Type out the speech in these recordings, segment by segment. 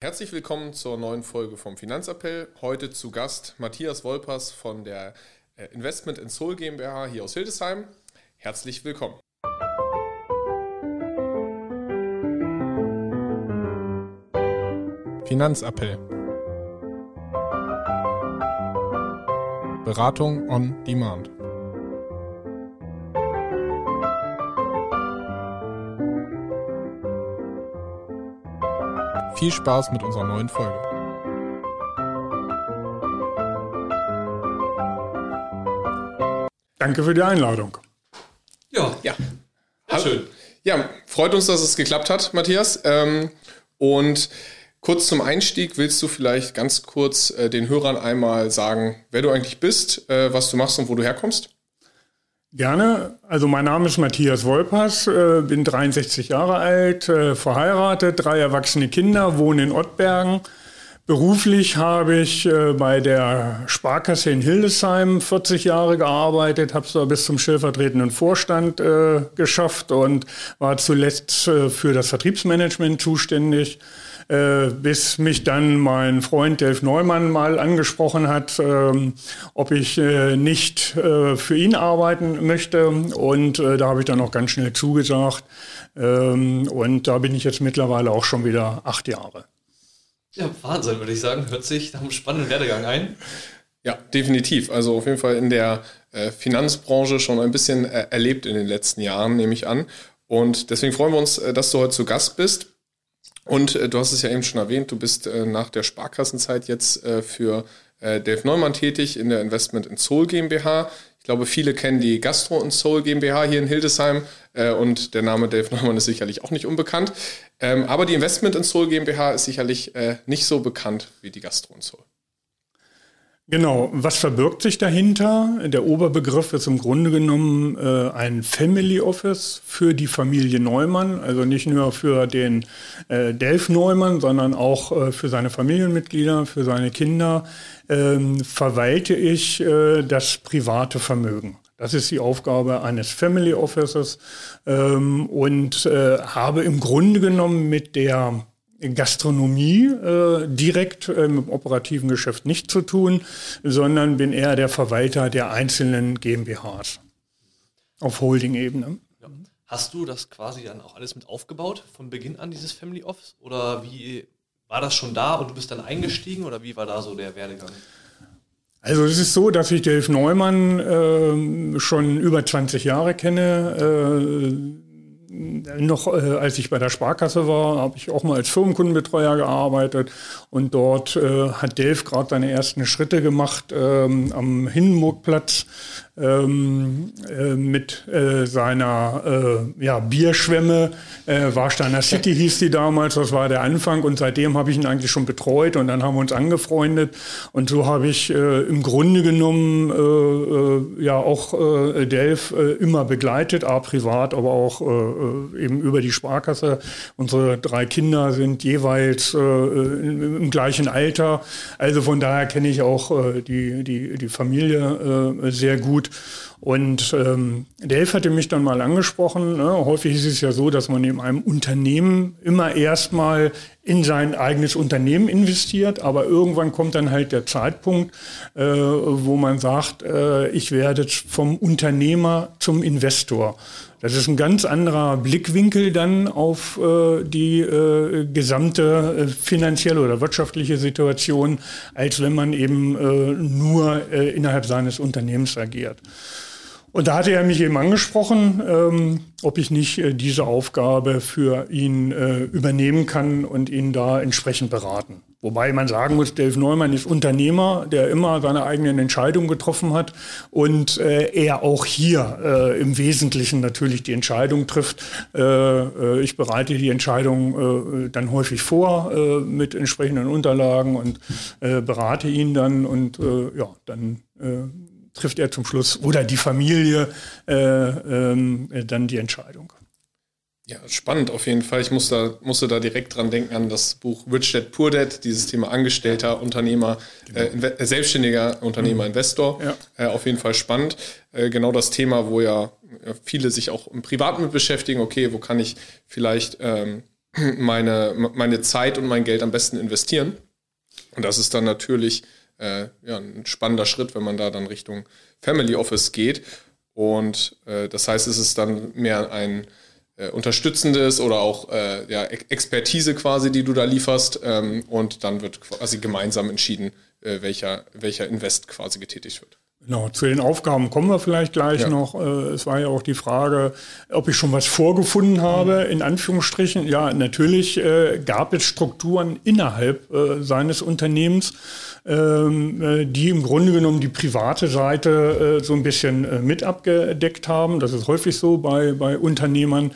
Herzlich willkommen zur neuen Folge vom Finanzappell. Heute zu Gast Matthias Wolpers von der äh, Investment in Soul GmbH hier aus Hildesheim. Herzlich willkommen. Finanzappell. Beratung on Demand. Viel Spaß mit unserer neuen Folge. Danke für die Einladung. Ja, ja. Schön. Ja, freut uns, dass es geklappt hat, Matthias. Ähm, und kurz zum Einstieg willst du vielleicht ganz kurz äh, den Hörern einmal sagen, wer du eigentlich bist, äh, was du machst und wo du herkommst? Gerne. Also mein Name ist Matthias Wolpers, äh, bin 63 Jahre alt, äh, verheiratet, drei erwachsene Kinder, wohne in Ottbergen. Beruflich habe ich äh, bei der Sparkasse in Hildesheim 40 Jahre gearbeitet, habe es da bis zum stellvertretenden Vorstand äh, geschafft und war zuletzt äh, für das Vertriebsmanagement zuständig äh, bis mich dann mein Freund Delf Neumann mal angesprochen hat, ähm, ob ich äh, nicht äh, für ihn arbeiten möchte. Und äh, da habe ich dann auch ganz schnell zugesagt. Ähm, und da bin ich jetzt mittlerweile auch schon wieder acht Jahre. Ja, Wahnsinn, würde ich sagen. Hört sich nach einem spannenden Werdegang ein. Ja, definitiv. Also auf jeden Fall in der äh, Finanzbranche schon ein bisschen äh, erlebt in den letzten Jahren, nehme ich an. Und deswegen freuen wir uns, dass du heute zu Gast bist. Und äh, du hast es ja eben schon erwähnt, du bist äh, nach der Sparkassenzeit jetzt äh, für äh, Dave Neumann tätig in der Investment in Soul GmbH. Ich glaube, viele kennen die Gastro in Soul GmbH hier in Hildesheim äh, und der Name Dave Neumann ist sicherlich auch nicht unbekannt. Ähm, aber die Investment in Soul GmbH ist sicherlich äh, nicht so bekannt wie die Gastro in Soul. Genau, was verbirgt sich dahinter? Der Oberbegriff ist im Grunde genommen äh, ein Family Office für die Familie Neumann, also nicht nur für den äh, Delf Neumann, sondern auch äh, für seine Familienmitglieder, für seine Kinder, ähm, verwalte ich äh, das private Vermögen. Das ist die Aufgabe eines Family Offices ähm, und äh, habe im Grunde genommen mit der Gastronomie äh, direkt äh, im operativen Geschäft nicht zu tun, sondern bin eher der Verwalter der einzelnen GmbHs auf Holding-Ebene. Ja. Hast du das quasi dann auch alles mit aufgebaut von Beginn an, dieses Family Office? Oder wie war das schon da und du bist dann eingestiegen oder wie war da so der Werdegang? Also es ist so, dass ich Delf Neumann äh, schon über 20 Jahre kenne Äh, noch äh, als ich bei der Sparkasse war, habe ich auch mal als Firmenkundenbetreuer gearbeitet. Und dort äh, hat Delf gerade seine ersten Schritte gemacht ähm, am Hindenburgplatz ähm, äh, mit äh, seiner äh, ja, Bierschwemme. Äh, Warsteiner City hieß die damals, das war der Anfang. Und seitdem habe ich ihn eigentlich schon betreut. Und dann haben wir uns angefreundet. Und so habe ich äh, im Grunde genommen äh, ja auch Delf immer begleitet, a privat, aber auch eben über die Sparkasse. Unsere drei Kinder sind jeweils im, im gleichen Alter, also von daher kenne ich auch die, die, die Familie sehr gut. Und ähm, Dave hatte mich dann mal angesprochen. Ne? Häufig ist es ja so, dass man in einem Unternehmen immer erstmal in sein eigenes Unternehmen investiert, aber irgendwann kommt dann halt der Zeitpunkt, äh, wo man sagt, äh, ich werde vom Unternehmer zum Investor. Das ist ein ganz anderer Blickwinkel dann auf äh, die äh, gesamte äh, finanzielle oder wirtschaftliche Situation, als wenn man eben äh, nur äh, innerhalb seines Unternehmens agiert. Und da hatte er mich eben angesprochen, ähm, ob ich nicht äh, diese Aufgabe für ihn äh, übernehmen kann und ihn da entsprechend beraten. Wobei man sagen muss, Delf Neumann ist Unternehmer, der immer seine eigenen Entscheidungen getroffen hat und äh, er auch hier äh, im Wesentlichen natürlich die Entscheidung trifft. Äh, äh ich bereite die Entscheidung äh, dann häufig vor äh, mit entsprechenden Unterlagen und berate ihn dann und ja, dann trifft er zum Schluss oder die Familie äh, ähm, dann die Entscheidung. Ja, spannend auf jeden Fall. Ich muss da, musste da direkt dran denken an das Buch Rich Dad Poor Dad, dieses Thema Angestellter, Unternehmer, genau. äh, selbstständiger Unternehmer, mhm. Investor. Ja. Äh, auf jeden Fall spannend. Äh, genau das Thema, wo ja viele sich auch im Privaten mit beschäftigen. Okay, wo kann ich vielleicht ähm, meine, meine Zeit und mein Geld am besten investieren. Und das ist dann natürlich äh, ja, ein spannender Schritt, wenn man da dann Richtung Family Office geht. Und äh, das heißt, es ist dann mehr ein äh, unterstützendes oder auch äh, ja, Expertise quasi, die du da lieferst. Ähm, und dann wird quasi gemeinsam entschieden, äh, welcher, welcher Invest quasi getätigt wird. Genau, zu den Aufgaben kommen wir vielleicht gleich ja. noch. Äh, es war ja auch die Frage, ob ich schon was vorgefunden habe, in Anführungsstrichen. Ja, natürlich äh, gab es Strukturen innerhalb äh, seines Unternehmens, ähm, äh, die im Grunde genommen die private Seite so ein bisschen mit abgedeckt haben. Das ist häufig so bei, bei Unternehmern.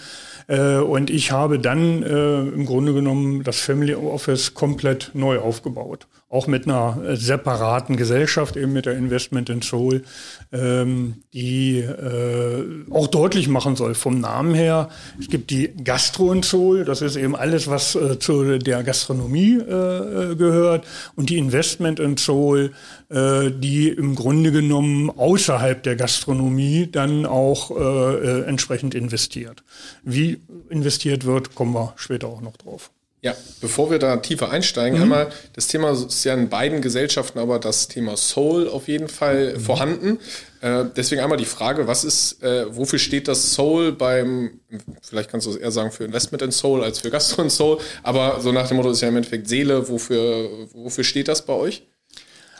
Und ich habe dann im Grunde genommen das Family Office komplett neu aufgebaut auch mit einer äh, separaten Gesellschaft, eben mit der Investment in Soul, ähm, die äh, auch deutlich machen soll vom Namen her. Es gibt die Gastro in Soul, das ist eben alles, was äh, zu der Gastronomie äh, gehört, und die Investment in Soul, äh, die im Grunde genommen außerhalb der Gastronomie dann auch äh, äh entsprechend investiert. Wie investiert wird, kommen wir später auch noch drauf. Ja, bevor wir da tiefer einsteigen, mhm. einmal, das Thema ist ja in beiden Gesellschaften, aber das Thema Soul auf jeden Fall mhm. vorhanden. Äh, deswegen einmal die Frage, was ist, äh, wofür steht das Soul beim, vielleicht kannst du es eher sagen für Investment in Soul als für Gastro in Soul, aber so nach dem Motto ist ja im Endeffekt Seele, wofür, wofür steht das bei euch?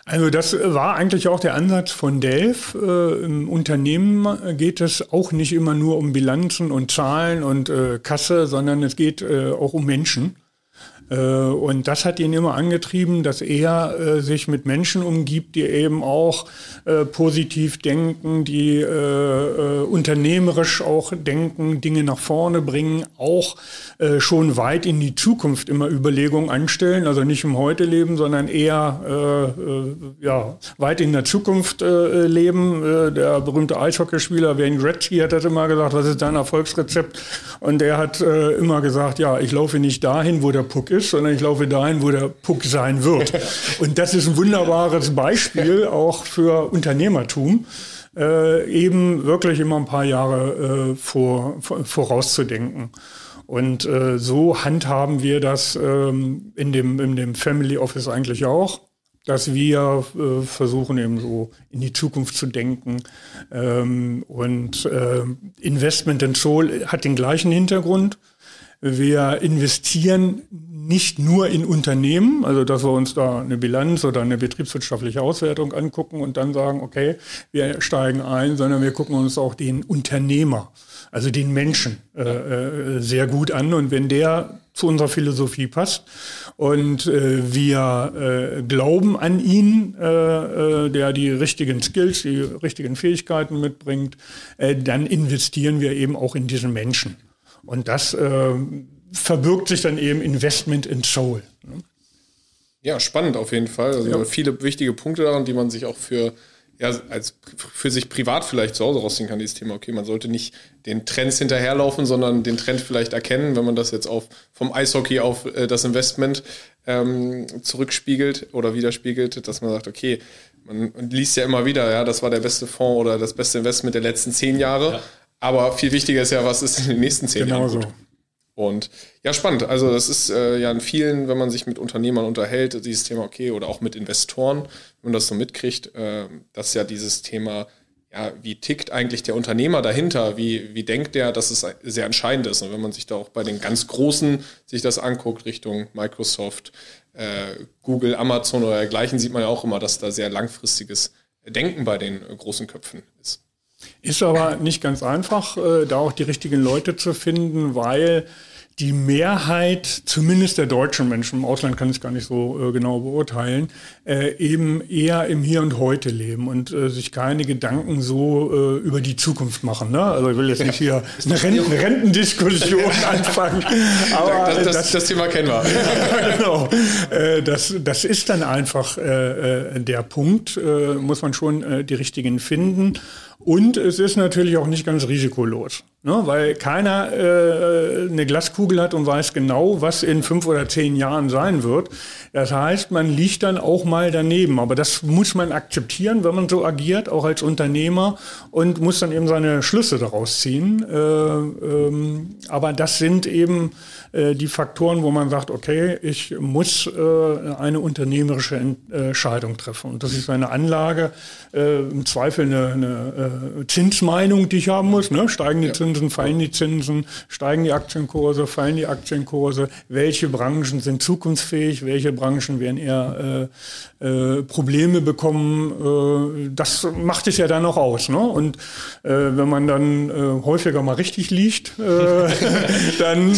Also das war eigentlich auch der Ansatz von Delf. Äh, Im Unternehmen geht es auch nicht immer nur um Bilanzen und Zahlen und äh, Kasse, sondern es geht äh, auch um Menschen. Äh, und das hat ihn immer angetrieben, dass er äh, sich mit Menschen umgibt, die eben auch äh, positiv denken, die unternehmerisch auch denken, Dinge nach vorne bringen, auch schon weit in die Zukunft immer Überlegungen anstellen, also nicht im Heute leben, sondern eher ja, weit in der Zukunft leben. der berühmte Eishockeyspieler Wayne Gretzky hat das immer gesagt, was ist dein Erfolgsrezept? Und er hat immer gesagt, ja, ich laufe nicht dahin, wo der Puck ist, sondern ich laufe dahin, wo der Puck sein wird. Und das ist ein wunderbares Beispiel auch für Unternehmertum. Äh, eben wirklich immer ein paar Jahre äh, vor, vorauszudenken. Und äh, so handhaben wir das ähm, in, dem, in dem Family Office eigentlich auch, dass wir äh, versuchen eben so in die Zukunft zu denken. Ähm, und äh, Investment in Soul hat den gleichen Hintergrund. Wir investieren nicht nur in Unternehmen, also dass wir uns da eine Bilanz oder eine betriebswirtschaftliche Auswertung angucken und dann sagen, okay, wir steigen ein, sondern wir gucken uns auch den Unternehmer, also den Menschen äh, äh, sehr gut an. Und wenn der zu unserer Philosophie passt und äh, wir äh, glauben an ihn, äh, äh, der die richtigen Skills, die richtigen Fähigkeiten mitbringt, äh, dann investieren wir eben auch in diesen Menschen. Und das äh, verbirgt sich dann eben Investment in Soul. Ne? Ja, spannend auf jeden Fall. Also ja. viele wichtige Punkte daran, die man sich auch für ja, als für sich privat vielleicht zu Hause rausziehen kann, dieses Thema. Okay, man sollte nicht den Trends hinterherlaufen, sondern den Trend vielleicht erkennen, wenn man das jetzt auf vom Eishockey auf äh, das Investment ähm, zurückspiegelt oder widerspiegelt, dass man sagt, okay, man, liest ja immer wieder, ja, das war der beste Fonds oder das beste Investment der letzten zehn Jahre. Ja. Aber viel wichtiger ist ja, was ist in den nächsten zehn genau Jahren gut. So. Und ja, spannend. Also das ist äh, ja in vielen, wenn man sich mit Unternehmern unterhält, dieses Thema, okay, oder auch mit Investoren, wenn man das so mitkriegt, äh, dass ja dieses Thema, ja, wie tickt eigentlich der Unternehmer dahinter, wie, wie denkt der, dass es sehr entscheidend ist. Und wenn man sich da auch bei den ganz Großen sich das anguckt, Richtung Microsoft, äh, Google, Amazon oder dergleichen, sieht man ja auch immer, dass da sehr langfristiges Denken bei den äh, großen Köpfen ist. Ist aber nicht ganz einfach, äh, da auch die richtigen Leute zu finden, weil die Mehrheit, zumindest der deutschen Menschen, im Ausland kann ich es gar nicht so äh, genau beurteilen, äh, eben eher im Hier und Heute leben und äh, sich keine Gedanken so äh, über die Zukunft machen. Ne? Also ich will jetzt nicht hier eine Renten Rentendiskussion anfangen. Aber das, das, das, das, Thema kennen wir. genau. Äh, das, das ist dann einfach äh, der Punkt, muss man schon die richtigen finden. Und es ist natürlich auch nicht ganz risikolos, ne? weil keiner äh, eine Glaskugel hat und weiß genau, was in fünf oder zehn Jahren sein wird. Das heißt, man liegt dann auch mal daneben. Aber das muss man akzeptieren, wenn man so agiert, auch als Unternehmer und muss dann eben seine Schlüsse daraus ziehen. Äh, ähm, aber das sind eben die Faktoren, wo man sagt, okay, ich muss äh, eine unternehmerische Entscheidung treffen. Und das ist eine Anlage, äh, im Zweifel eine, eine äh, Zinsmeinung, die ich haben muss. Ne? Steigen die. Zinsen, fallen die Zinsen, steigen die Aktienkurse, fallen die Aktienkurse, welche Branchen sind zukunftsfähig, welche Branchen werden eher äh, äh, Probleme bekommen. Äh, das macht es ja dann auch aus. Ne? Und äh, wenn man dann äh, häufiger mal richtig liegt, äh, dann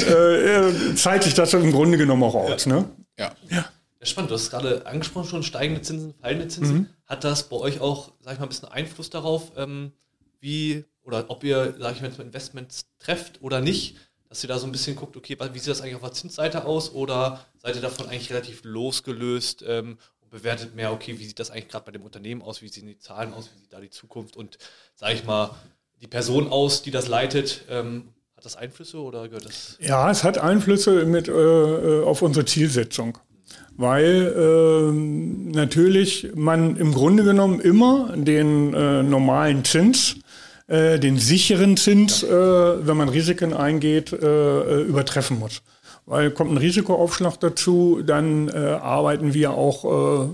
äh, zeigt sich das im Grunde genommen auch aus. Ne? Ja. ja. Ja, spannend. Du hast gerade angesprochen schon, steigende Zinsen, fallende Zinsen. Mhm. Hat das bei euch auch, sag ich mal, ein bisschen Einfluss darauf, ähm, wie oder ob ihr, sag ich mal, Investments trefft oder nicht? Dass ihr da so ein bisschen guckt, okay, wie sieht das eigentlich auf der Zinsseite aus? Oder seid ihr davon eigentlich relativ losgelöst ähm, und bewertet mehr, okay, wie sieht das eigentlich gerade bei dem Unternehmen aus? Wie sehen die Zahlen aus? Wie sieht da die Zukunft? Und, sag ich mal, die Person aus, die das leitet, ähm, hat das Einflüsse oder gehört das? Ja, es hat Einflüsse mit, äh, äh auf unsere Zielsetzung weil äh, natürlich man im Grunde genommen immer den äh, normalen Zins, äh, den sicheren Zins, äh, wenn man Risiken eingeht, übertreffen muss. Weil kommt ein Risikoaufschlag dazu, dann äh, arbeiten wir auch äh,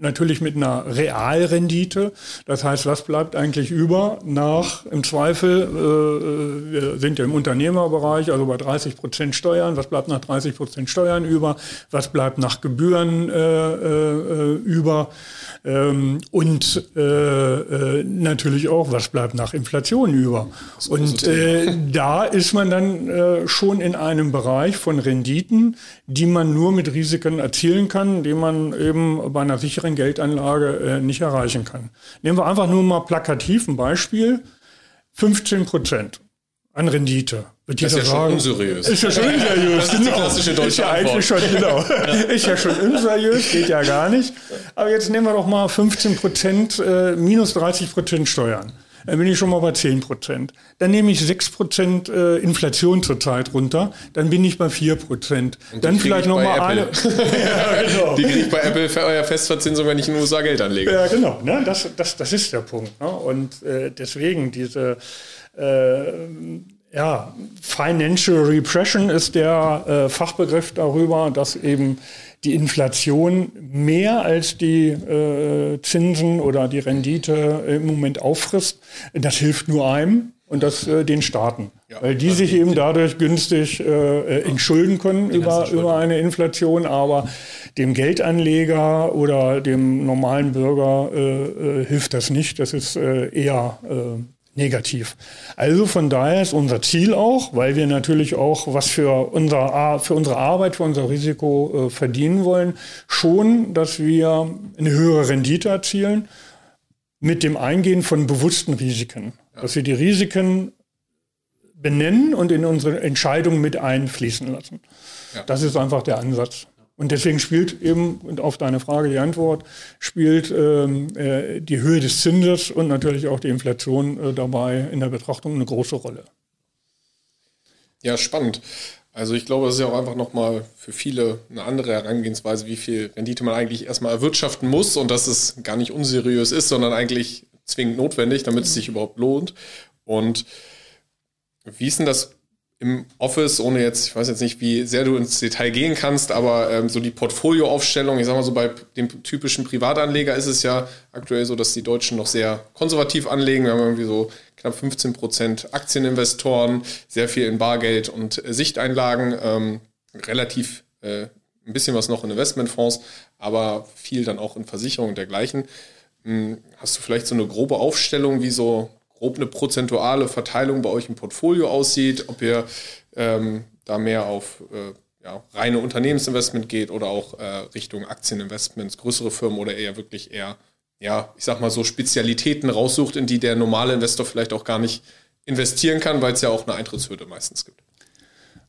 natürlich mit einer Realrendite. Das heißt, was bleibt eigentlich über nach, im Zweifel, äh, wir sind ja im Unternehmerbereich, also bei 30 Prozent Steuern, was bleibt nach 30 Prozent Steuern über, was bleibt nach Gebühren äh, äh, über ähm, und äh, äh, natürlich auch, was bleibt nach Inflation über. Und äh, da ist man dann äh, schon in einem Bereich von Renditen, die man nur mit Risiken erzielen kann, die man eben bei einer sicheren Geldanlage äh, nicht erreichen kann. Nehmen wir einfach nur mal plakativ ein Beispiel. 15 Prozent an Rendite. Wird das ist ja sagen, schon unseriös. Ist ja schon unseriös, das ist die genau. klassische deutsche Ist ja eigentlich schon, genau. Ist ja schon unseriös, geht ja gar nicht. Aber jetzt nehmen wir doch mal 15 Prozent, äh, minus 30 Prozent Steuern. Dann bin ich schon mal bei 10 Prozent. Dann nehme ich 6 Prozent äh, Inflation zurzeit runter. Dann bin ich bei 4 Prozent. Dann vielleicht noch mal eine. ja, genau. Die kriege ich bei Apple für euer Festverzinsung, wenn ich in den USA Geld anlege. Ja, genau. Ne? Das, das, das ist der Punkt. Ne? Und äh, deswegen diese ja, Financial Repression ist der äh, Fachbegriff darüber, dass eben die Inflation mehr als die äh, Zinsen oder die Rendite im Moment auffrisst. Das hilft nur einem und das äh, den Staaten, ja, weil die sich eben dadurch günstig äh, entschulden können über, über eine Inflation, aber dem Geldanleger oder dem normalen Bürger äh, äh, hilft das nicht. Das ist äh, eher äh, negativ. Also von daher ist unser Ziel auch, weil wir natürlich auch was für, unser, für unsere Arbeit, für unser Risiko äh, verdienen wollen, schon, dass wir eine höhere Rendite erzielen mit dem Eingehen von bewussten Risiken. Dass wir die Risiken benennen und in unsere Entscheidungen mit einfließen lassen. Ja. Das ist einfach der Ansatz. Und deswegen spielt eben, und auf deine Frage die Antwort, spielt ähm, äh, die Höhe des Zinses und natürlich auch die Inflation äh, dabei in der Betrachtung eine große Rolle. Ja, spannend. Also ich glaube, das ist ja auch einfach nochmal für viele eine andere Herangehensweise, wie viel Rendite man eigentlich erstmal erwirtschaften muss und dass es gar nicht unseriös ist, sondern eigentlich zwingend notwendig, damit es sich überhaupt lohnt. Und wie ist denn das im Office, ohne jetzt, ich weiß jetzt nicht, wie sehr du ins Detail gehen kannst, aber ähm, so die Portfolioaufstellung, ich sag mal so, bei dem typischen Privatanleger ist es ja aktuell so, dass die Deutschen noch sehr konservativ anlegen. Wir haben irgendwie so knapp 15 Prozent Aktieninvestoren, sehr viel in Bargeld und äh, Sichteinlagen, ähm, relativ äh, ein bisschen was noch in Investmentfonds, aber viel dann auch in Versicherungen und dergleichen. Hm, hast du vielleicht so eine grobe Aufstellung, wie so grob eine prozentuale Verteilung bei euch im Portfolio aussieht, ob ihr ähm, da mehr auf äh, ja, reine Unternehmensinvestment geht oder auch äh, Richtung Aktieninvestments, größere Firmen oder eher wirklich eher, ja, ich sag mal so Spezialitäten raussucht, in die der normale Investor vielleicht auch gar nicht investieren kann, weil es ja auch eine Eintrittshürde meistens gibt.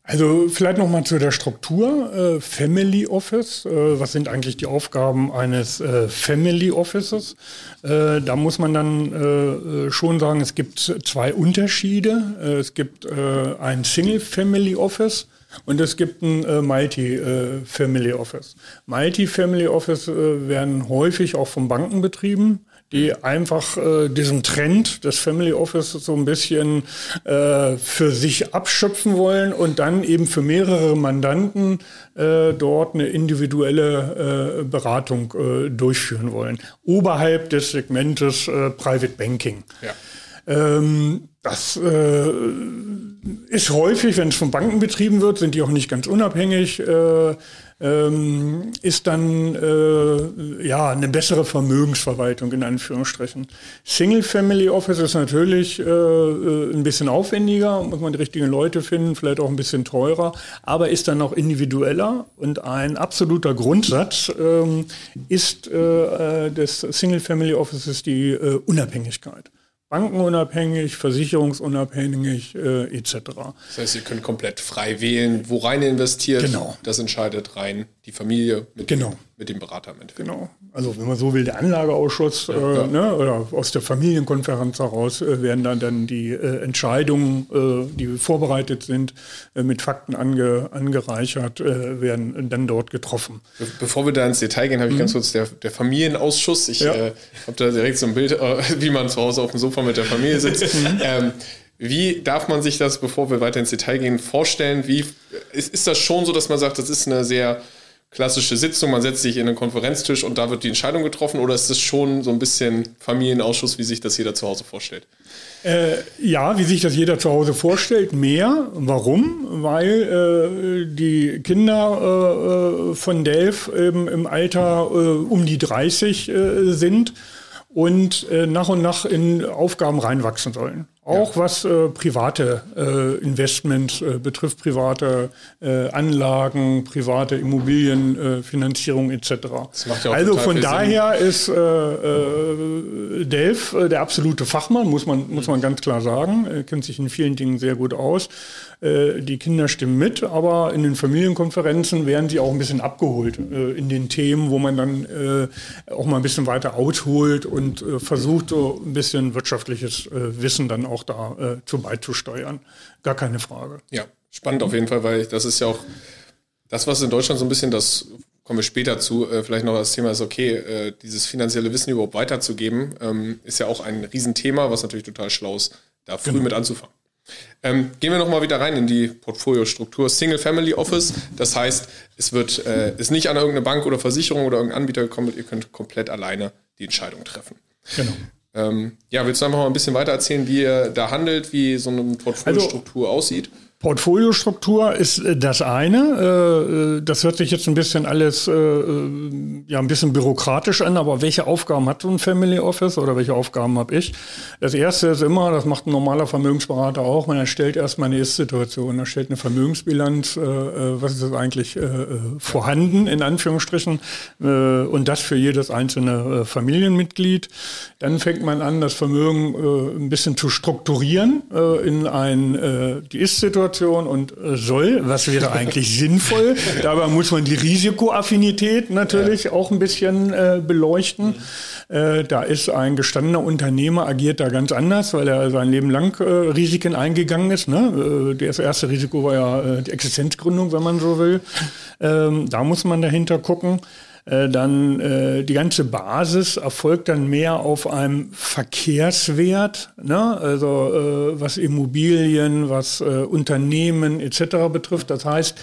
Also vielleicht noch mal zu der Struktur. Äh, Family Office. Äh, was sind eigentlich die Aufgaben eines äh, Family Offices? Äh, da muss man dann äh, äh, schon sagen, es gibt zwei Unterschiede. es gibt ein Single Family Office. Und es gibt ein Multi-Family Office. Multi-Family Office werden häufig auch von Banken betrieben die einfach äh, diesen Trend des Family Office so ein bisschen äh, für sich abschöpfen wollen und dann eben für mehrere Mandanten äh, dort eine individuelle äh, Beratung äh, durchführen wollen. Oberhalb des Segmentes äh, Private Banking. Ja. Ähm, das äh, ist häufig, wenn es von Banken betrieben wird, sind die auch nicht ganz unabhängig. Äh, ähm, ist dann äh, ja eine bessere Vermögensverwaltung in Anführungsstrichen. Single Family Office ist natürlich äh, äh, ein bisschen aufwendiger, muss man die richtigen Leute finden, vielleicht auch ein bisschen teurer, aber ist dann auch individueller und ein absoluter Grundsatz ähm, ist äh, äh des Single Family Offices die äh, Unabhängigkeit bankenunabhängig, versicherungsunabhängig äh, etc. Das heißt, ihr könnt komplett frei wählen, wo rein investiert. Genau. Das entscheidet rein die Familie mit, genau. dem, mit dem Berater. Mit. Genau. Also wenn man so will, der Anlageausschuss ja, äh, ja. Ne, oder aus der Familienkonferenz heraus äh, werden dann, dann die äh, Entscheidungen, äh, die vorbereitet sind, äh, mit Fakten ange, angereichert, äh, werden dann dort getroffen. Be bevor wir da ins Detail gehen, habe ich mhm. ganz kurz der, der Familienausschuss. Ich ja. habe da direkt so ein Bild, wie man zu Hause auf dem Sofa mit der Familie sitzt. Mhm. ähm, wie darf man sich das, bevor wir weiter ins Detail gehen, vorstellen? Wie ist, ist das schon so, dass man sagt, das ist eine sehr klassische Sitzung, man setzt sich in einen Konferenztisch und da wird die Entscheidung getroffen oder ist das schon so ein bisschen Familienausschuss, wie sich das jeder zu Hause vorstellt? Äh, ja, wie sich das jeder zu Hause vorstellt, mehr. Warum? Weil äh, die Kinder äh, von Delf eben im Alter äh, um die 30 äh, sind und äh, nach und nach in Aufgaben reinwachsen sollen. Auch ja. was äh, private äh, Investments äh, betrifft, private äh, Anlagen, private Immobilienfinanzierung äh, etc. Ja also von daher Sinn. ist äh, Delf der absolute Fachmann, muss man, muss man ganz klar sagen. Er kennt sich in vielen Dingen sehr gut aus. Die Kinder stimmen mit, aber in den Familienkonferenzen werden sie auch ein bisschen abgeholt in den Themen, wo man dann auch mal ein bisschen weiter ausholt und versucht, so ein bisschen wirtschaftliches Wissen dann auch auch da äh, zu beizusteuern. Gar keine Frage. Ja, spannend auf jeden Fall, weil das ist ja auch das, was in Deutschland so ein bisschen, das kommen wir später zu, äh, vielleicht noch das Thema ist, okay, äh, dieses finanzielle Wissen überhaupt weiterzugeben, ähm, ist ja auch ein Riesenthema, was natürlich total schlau ist, da früh genau. mit anzufangen. Ähm, gehen wir nochmal wieder rein in die Portfoliostruktur. Single Family Office, das heißt, es wird, äh, ist nicht an irgendeine Bank oder Versicherung oder irgendeinen Anbieter gekommen, ihr könnt komplett alleine die Entscheidung treffen. Genau. Ähm, ja, willst du einfach mal ein bisschen weiter erzählen, wie ihr da handelt, wie so eine Portfoliostruktur also, aussieht? Portfoliostruktur ist äh, das eine. Äh, das hört sich jetzt ein bisschen alles äh, ja ein bisschen bürokratisch an, aber welche Aufgaben hat so ein Family Office oder welche Aufgaben habe ich? Das erste ist immer, das macht ein normaler Vermögensberater auch, man erstellt erstmal eine Ist-Situation, erstellt eine Vermögensbilanz, was ist eigentlich vorhanden in Anführungsstrichen und das für jedes einzelne Familienmitglied. Dann fängt man an, das Vermögen ein bisschen zu strukturieren in ein die Ist-Situation Situation und äh, soll, was wäre eigentlich sinnvoll. Dabei muss man die Risikoaffinität natürlich ja. auch ein bisschen äh, beleuchten. Mhm. Äh, da ist ein gestandener Unternehmer, agiert da ganz anders, weil er sein Leben lang äh, Risiken eingegangen ist. Ne? Äh, das erste Risiko war ja äh, die Existenzgründung, wenn man so will. Ähm, da muss man dahinter gucken. Äh, dann äh, die ganze Basis erfolgt dann mehr auf einem Verkehrswert, ne? also äh, was Immobilien, was äh, Unternehmen etc. betrifft. Das heißt,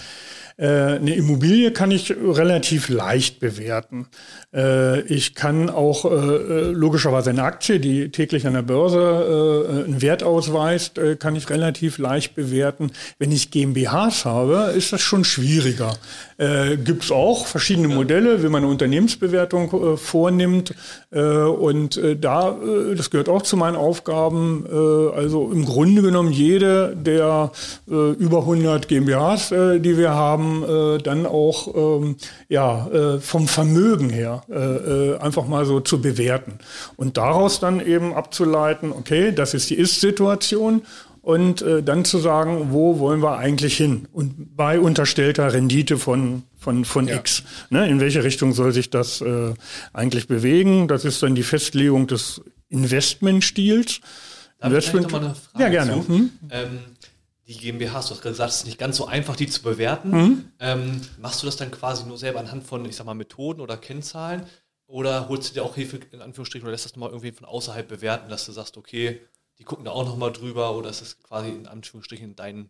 eine Immobilie kann ich relativ leicht bewerten. Äh, ich kann auch äh, logischerweise eine Aktie, die täglich an der Börse einen Wert ausweist, kann ich relativ leicht bewerten. Wenn ich GmbHs habe, ist das schon schwieriger. Äh, Gibt es auch verschiedene Modelle, wie man eine Unternehmensbewertung äh, vornimmt. Äh, und äh, da, äh, das gehört auch zu meinen Aufgaben, äh, also im Grunde genommen jede der äh, über 100 GmbHs, äh, die wir haben, äh, dann auch ähm, ja, äh, vom Vermögen her äh, äh, einfach mal so zu bewerten. Und daraus dann eben abzuleiten, okay, das ist die Ist-Situation und äh, dann zu sagen, wo wollen wir eigentlich hin? Und bei unterstellter Rendite von, von, von ja. X. Ne? In welche Richtung soll sich das äh, eigentlich bewegen? Das ist dann die Festlegung des Investmentstils. Investment ich mal eine Frage ja, gerne. Hm? Ähm, die GmbH, du hast gesagt, es ist nicht ganz so einfach, die zu bewerten. Mhm. Ähm, machst du das dann quasi nur selber anhand von, ich sag mal, Methoden oder Kennzahlen? Oder holst du dir auch Hilfe in Anführungsstrichen oder lässt das mal irgendwie von außerhalb bewerten, dass du sagst, okay, die gucken da auch nochmal drüber oder ist das quasi in Anführungsstrichen dein,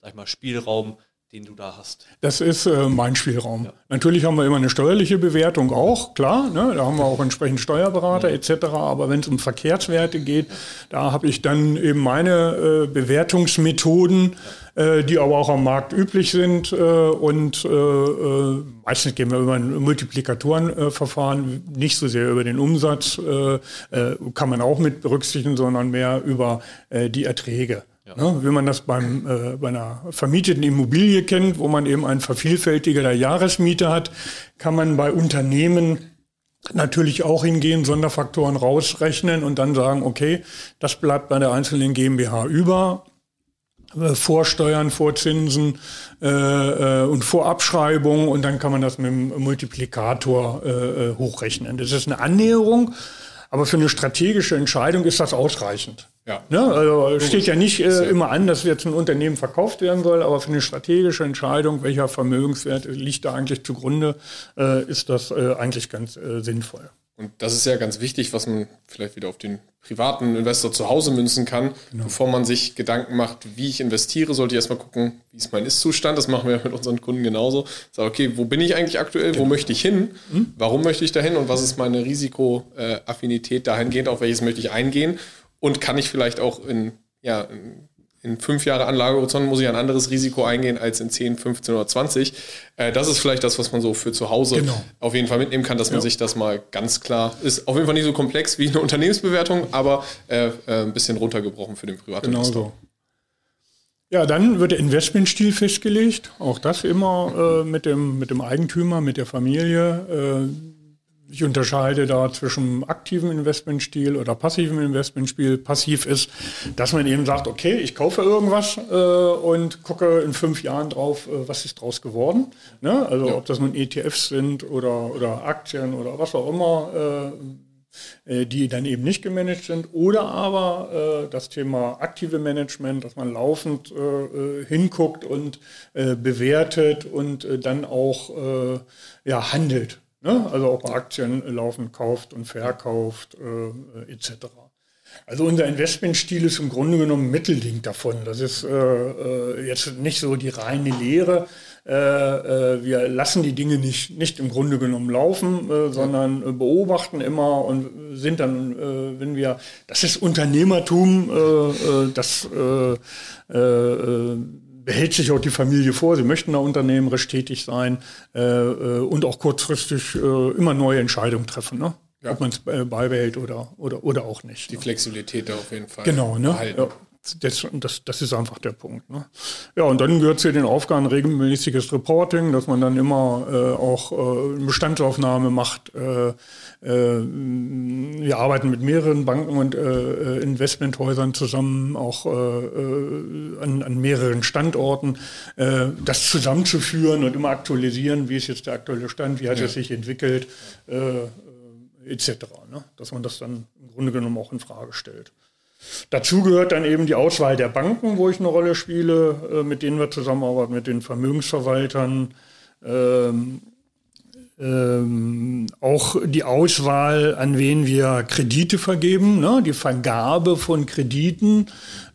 sag ich mal, Spielraum, den du da hast? Das ist äh, mein Spielraum. Ja. Natürlich haben wir immer eine steuerliche Bewertung auch, klar. Ne? Da haben wir auch entsprechend Steuerberater ja. etc. Aber wenn es um Verkehrswerte geht, ja. da habe ich dann eben meine äh, Bewertungsmethoden, äh, die aber auch am Markt üblich sind. Äh, und äh, äh, meistens gehen wir über ein Multiplikatorenverfahren, nicht so sehr über den Umsatz, kann man auch mit berücksichtigen, sondern mehr über die Erträge. Ja. Ne, wie man das beim, äh, bei einer vermieteten Immobilie kennt, wo man eben ein Vervielfältiger der Jahresmiete hat, kann man bei Unternehmen natürlich auch hingehen, Sonderfaktoren rausrechnen und dann sagen, okay, das bleibt bei der einzelnen GmbH über. Äh, vor Steuern, vor Zinsen äh, äh, und vor Abschreibung und dann kann man das mit dem Multiplikator äh, äh hochrechnen. Das ist eine Annäherung, aber für eine strategische Entscheidung ist das ausreichend. Ja. Ne? Also steht ja nicht äh, immer an, dass jetzt ein Unternehmen verkauft werden soll, aber für eine strategische Entscheidung, welcher Vermögenswert liegt da eigentlich zugrunde, äh, ist das äh, eigentlich ganz äh, sinnvoll. Und das ist ja ganz wichtig, was man vielleicht wieder auf den privaten Investor zu Hause münzen kann. Genau. Bevor man sich Gedanken macht, wie ich investiere, sollte ich erstmal gucken, wie ist mein Ist-Zustand. Das machen wir ja mit unseren Kunden genauso. Sag, okay, wo bin ich eigentlich aktuell? Genau. Wo möchte ich hin? Mhm. Warum möchte ich dahin? Und was ist meine Risikoaffinität dahingehend? Auf welches möchte ich eingehen? Und kann ich vielleicht auch in, ja, in in fünf Jahre Anlagehorizont muss ich ein anderes Risiko eingehen als in 10, 15 oder 20. Äh, das ist vielleicht das, was man so für zu Hause genau. auf jeden Fall mitnehmen kann, dass man sich das mal ganz klar, ist auf jeden Fall nicht so komplex wie eine Unternehmensbewertung, aber äh, äh, ein bisschen runtergebrochen für den Privatinvestor. Genau so. Ja, dann wird der Investmentstil festgelegt, auch das immer äh, mit, dem, mit dem Eigentümer, mit der Familie. Äh, ich unterscheide da zwischen aktivem Investmentstil oder passivem Investmentstil. Passiv ist, dass man eben sagt, okay, ich kaufe irgendwas äh, und gucke in fünf Jahren drauf, äh, was ist draus geworden. Ne? Also ja. ob das nun ETFs sind oder, oder Aktien oder was auch immer, äh, äh die dann eben nicht gemanagt sind. Oder aber äh, das Thema aktive Management, dass man laufend äh, hinguckt und bewertet und dann auch ja, handelt. Ne? Also auch Aktien laufen, kauft und verkauft äh, etc. Also unser Investmentstil ist im Grunde genommen Mittelding davon. Das ist äh, äh, jetzt nicht so die reine Lehre. Äh, äh, wir lassen die Dinge nicht, nicht im Grunde genommen laufen, äh, sondern beobachten immer und sind dann, wenn wir, das ist Unternehmertum, das behält sich auch die Familie vor. Sie möchten da unternehmerisch tätig sein äh, äh, und auch kurzfristig äh, immer neue Entscheidungen treffen. Ne? Ja. Ob man es äh, beibehält oder, oder, oder auch nicht. Die ne? Flexibilität da auf jeden Fall. Genau, ne? Ja. Das, das, das ist einfach der Punkt. Ne? Ja, und dann gehört zu den Aufgaben regelmäßiges Reporting, dass man dann immer äh, auch äh, eine Bestandsaufnahme macht. Äh, äh, wir arbeiten mit mehreren Banken und äh, Investmenthäusern zusammen, auch äh, an, an, mehreren Standorten. das zusammenzuführen und immer aktualisieren, wie ist jetzt der aktuelle Stand, wie hat ja. es sich entwickelt, etc. Ne? Dass man das dann im Grunde genommen auch in Frage stellt. Dazu gehört dann eben die Auswahl der Banken, wo ich eine Rolle spiele, äh, mit denen wir zusammenarbeiten, mit den Vermögensverwaltern. Ähm, ähm, auch die Auswahl, an wen wir Kredite vergeben, ne? die Vergabe von Krediten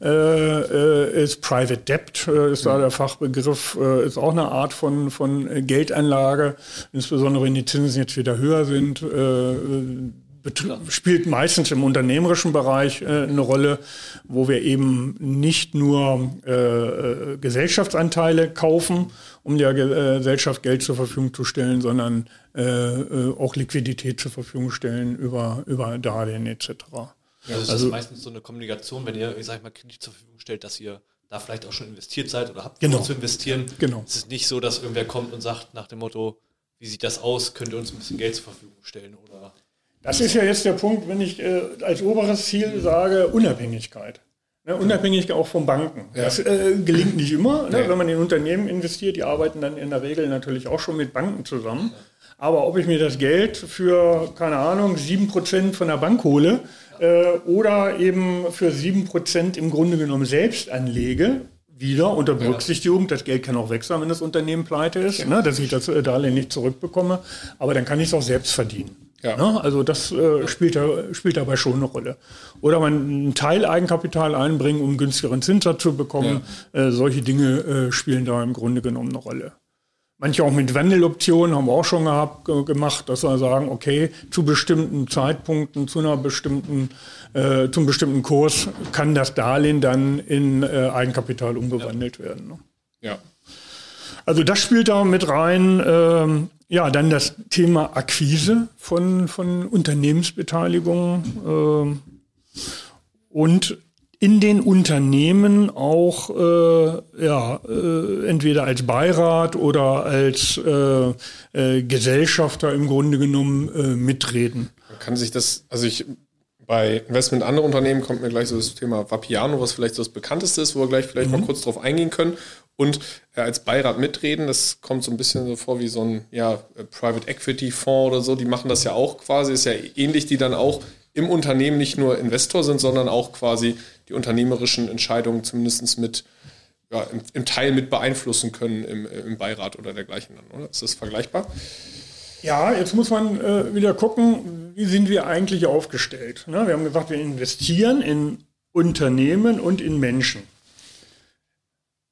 äh, äh, ist Private Debt, äh, ist da der Fachbegriff, äh, ist auch eine Art von, von Geldanlage, insbesondere wenn die Zinsen jetzt wieder höher sind äh, spielt meistens im unternehmerischen Bereich äh, eine Rolle, wo wir eben nicht nur äh, äh Gesellschaftsanteile kaufen, um der äh, Gesellschaft Geld zur Verfügung zu stellen, sondern äh, äh, auch Liquidität zur Verfügung stellen über, über Darlehen etc. Ja, also, also ist meistens so eine Kommunikation, wenn ihr, ich sag mal, Kredit zur Verfügung stellt, dass ihr da vielleicht auch schon investiert seid oder habt genau. zu investieren. Genau. Es ist nicht so, dass irgendwer kommt und sagt nach dem Motto, wie sieht das aus, könnt ihr uns ein bisschen Geld zur Verfügung stellen oder das ist ja jetzt der Punkt, wenn ich äh, als oberes Ziel sage Unabhängigkeit. Ne, unabhängig auch von Banken. Ja. Das äh, gelingt nicht immer. Ne? Nee. Wenn man in Unternehmen investiert, die arbeiten dann in der Regel natürlich auch schon mit Banken zusammen. Aber ob ich mir das Geld für, keine Ahnung, 7% von der Bank hole äh, oder eben für 7% im Grunde genommen selbst anlege, wieder unter Berücksichtigung, das Geld kann auch weg sein, wenn das Unternehmen pleite ist, ne, dass ich das äh, Darlehen nicht zurückbekomme, aber dann kann ich es auch selbst verdienen. Ja. Ne? Also das äh, spielt, da, spielt dabei schon eine Rolle. Oder man ein Teil Eigenkapital einbringen, um günstigeren Zinssatz zu bekommen. Ja. Äh, solche Dinge äh, spielen da im Grunde genommen eine Rolle. Manche auch mit Wandeloptionen haben wir auch schon gehabt, gemacht, dass wir sagen, okay, zu bestimmten Zeitpunkten, zu einer bestimmten, äh, zum bestimmten Kurs kann das Darlehen dann in äh, Eigenkapital umgewandelt ja. werden. Ne? Ja. Also das spielt da mit rein. Ähm, ja, dann das Thema Akquise von, von Unternehmensbeteiligungen ähm, und in den Unternehmen auch äh, ja, äh, entweder als Beirat oder als äh, äh Gesellschafter im Grunde genommen äh, mitreden. Man kann sich das, also ich bei Investment andere Unternehmen kommt mir gleich so das Thema Vapiano, was vielleicht so das bekannteste ist, wo wir gleich vielleicht mhm. mal kurz drauf eingehen können. Und äh, als Beirat mitreden, das kommt so ein bisschen so vor wie so ein ja, Private Equity Fonds oder so. Die machen das ja auch quasi, ist ja ähnlich, die dann auch im Unternehmen nicht nur Investor sind, sondern auch quasi die unternehmerischen Entscheidungen zumindest mit ja, im, im, Teil mit beeinflussen können im, im Beirat oder dergleichen. Oder? Ist das vergleichbar? Ja, jetzt muss man äh, wieder gucken, wie sind wir eigentlich aufgestellt. Ne? Wir haben gesagt, wir investieren in Unternehmen und in Menschen.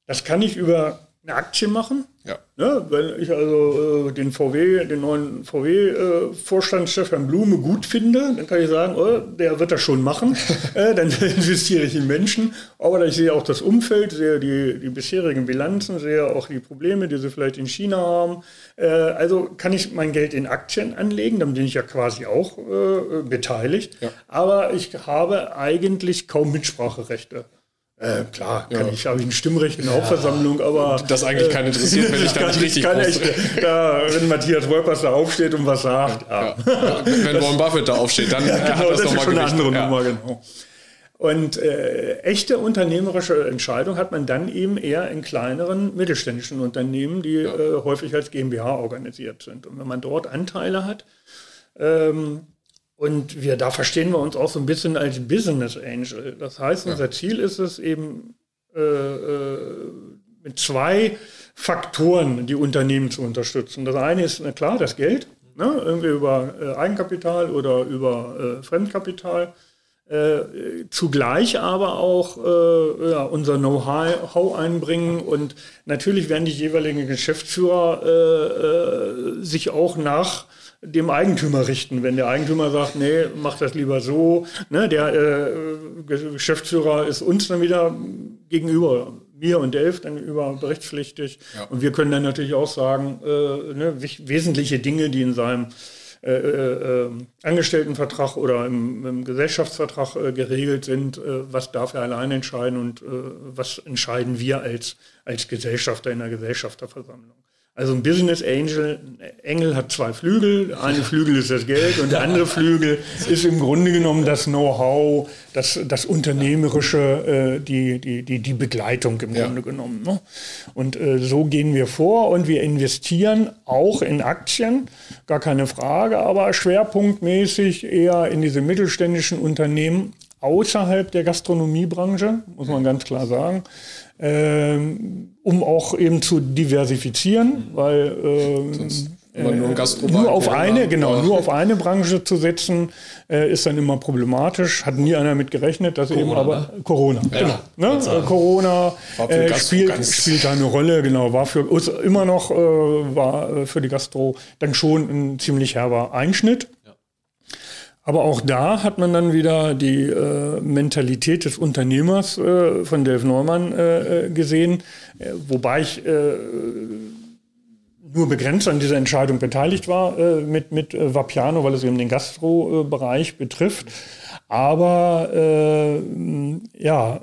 Das kann ich über eine Aktie machen. Ja. Ne? Wenn ich also äh, den VW, den neuen VW-Vorstand äh, Stefan Blume gut finde, dann kann ich sagen, oh, der wird das schon machen. äh, dann investiere ich in Menschen. Aber ich sehe auch das Umfeld, sehe die, die bisherigen Bilanzen, sehe auch die Probleme, die sie vielleicht in China haben. Äh, also kann ich mein Geld in Aktien anlegen, dann bin ich ja quasi auch äh, beteiligt. Ja. Aber ich habe eigentlich kaum Mitspracherechte. Äh, klar, kann ja. ich, habe ich ein Stimmrecht in der Hauptversammlung, aber. Das eigentlich keinen interessiert, wenn ich da nicht richtig kann echt, da, Wenn Matthias Wolpers da aufsteht und was sagt. Ja. Ja. Wenn Warren Buffett da aufsteht, dann ja, genau, hat das, das ist schon eine andere Nummer, genau. Und äh, echte unternehmerische Entscheidung hat man dann eben eher in kleineren mittelständischen Unternehmen, die äh, häufig als GmbH organisiert sind. Und wenn man dort Anteile hat, ähm, und wir, da verstehen wir uns auch so ein bisschen als Business Angel. Das heißt, unser ja. Ziel ist es eben äh, äh, mit zwei Faktoren die Unternehmen zu unterstützen. Das eine ist, na klar, das Geld, ne? irgendwie über äh, Eigenkapital oder über äh, Fremdkapital. Äh, zugleich aber auch äh, ja, unser Know-how einbringen und natürlich werden die jeweiligen Geschäftsführer äh, äh sich auch nach dem Eigentümer richten. Wenn der Eigentümer sagt, nee, mach das lieber so, ne, der äh, Geschäftsführer ist uns dann wieder gegenüber, mir und Delf dann über berichtspflichtig. Ja. Und wir können dann natürlich auch sagen, äh, ne, wesentliche Dinge, die in seinem äh, äh, Angestelltenvertrag oder im, im Gesellschaftsvertrag äh, geregelt sind, äh, was darf er allein entscheiden und äh, was entscheiden wir als, als Gesellschafter in der Gesellschafterversammlung. Also ein Business Angel, Engel hat zwei Flügel. Eine Flügel ist das Geld und der andere Flügel ist im Grunde genommen das Know-how, das, das Unternehmerische, äh, die, die, die, die Begleitung im ja. Grunde genommen. Ne? Und äh, so gehen wir vor und wir investieren auch in Aktien, gar keine Frage, aber schwerpunktmäßig eher in diese mittelständischen Unternehmen außerhalb der Gastronomiebranche, muss man ganz klar sagen ähm, um auch eben zu diversifizieren, weil ähm, äh, nur, nur, auf eine, genau, nur auf eine Branche zu setzen, äh, ist dann immer problematisch. Hat nie einer mit gerechnet, dass Corona, eben aber ne? Corona, ja, genau. Ne? Äh, Corona äh, spielt, spielt da eine Rolle, genau, war für uns immer noch, äh, war äh, für die Gastro dann schon ein ziemlich herber Einschnitt. Aber auch da hat man dann wieder die äh, Mentalität des Unternehmers äh, von Delf Neumann äh, äh gesehen, äh, wobei ich äh, nur begrenzt an dieser Entscheidung beteiligt war mit, mit Vapiano, weil es eben den Gastro-Bereich betrifft. Aber ja,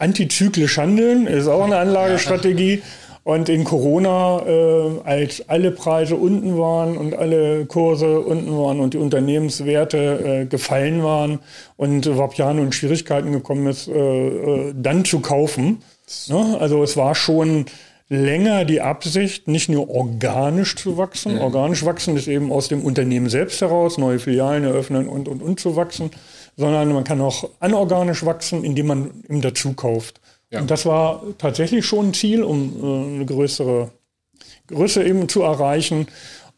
antizyklisch handeln ist auch eine Anlagestrategie. Und in Corona, äh, als alle Preise unten waren und alle Kurse unten waren und die Unternehmenswerte äh, gefallen waren und Vapiano in Schwierigkeiten gekommen ist, äh, äh, dann zu kaufen. Ne? Also es war schon länger die Absicht, nicht nur organisch zu wachsen. Mhm. Organisch wachsen ist eben aus dem Unternehmen selbst heraus, neue Filialen eröffnen und, und, und zu wachsen, sondern man kann auch anorganisch wachsen, indem man ihm dazu kauft. Ja. Und das war tatsächlich schon ein Ziel, um äh, eine größere Größe eben zu erreichen.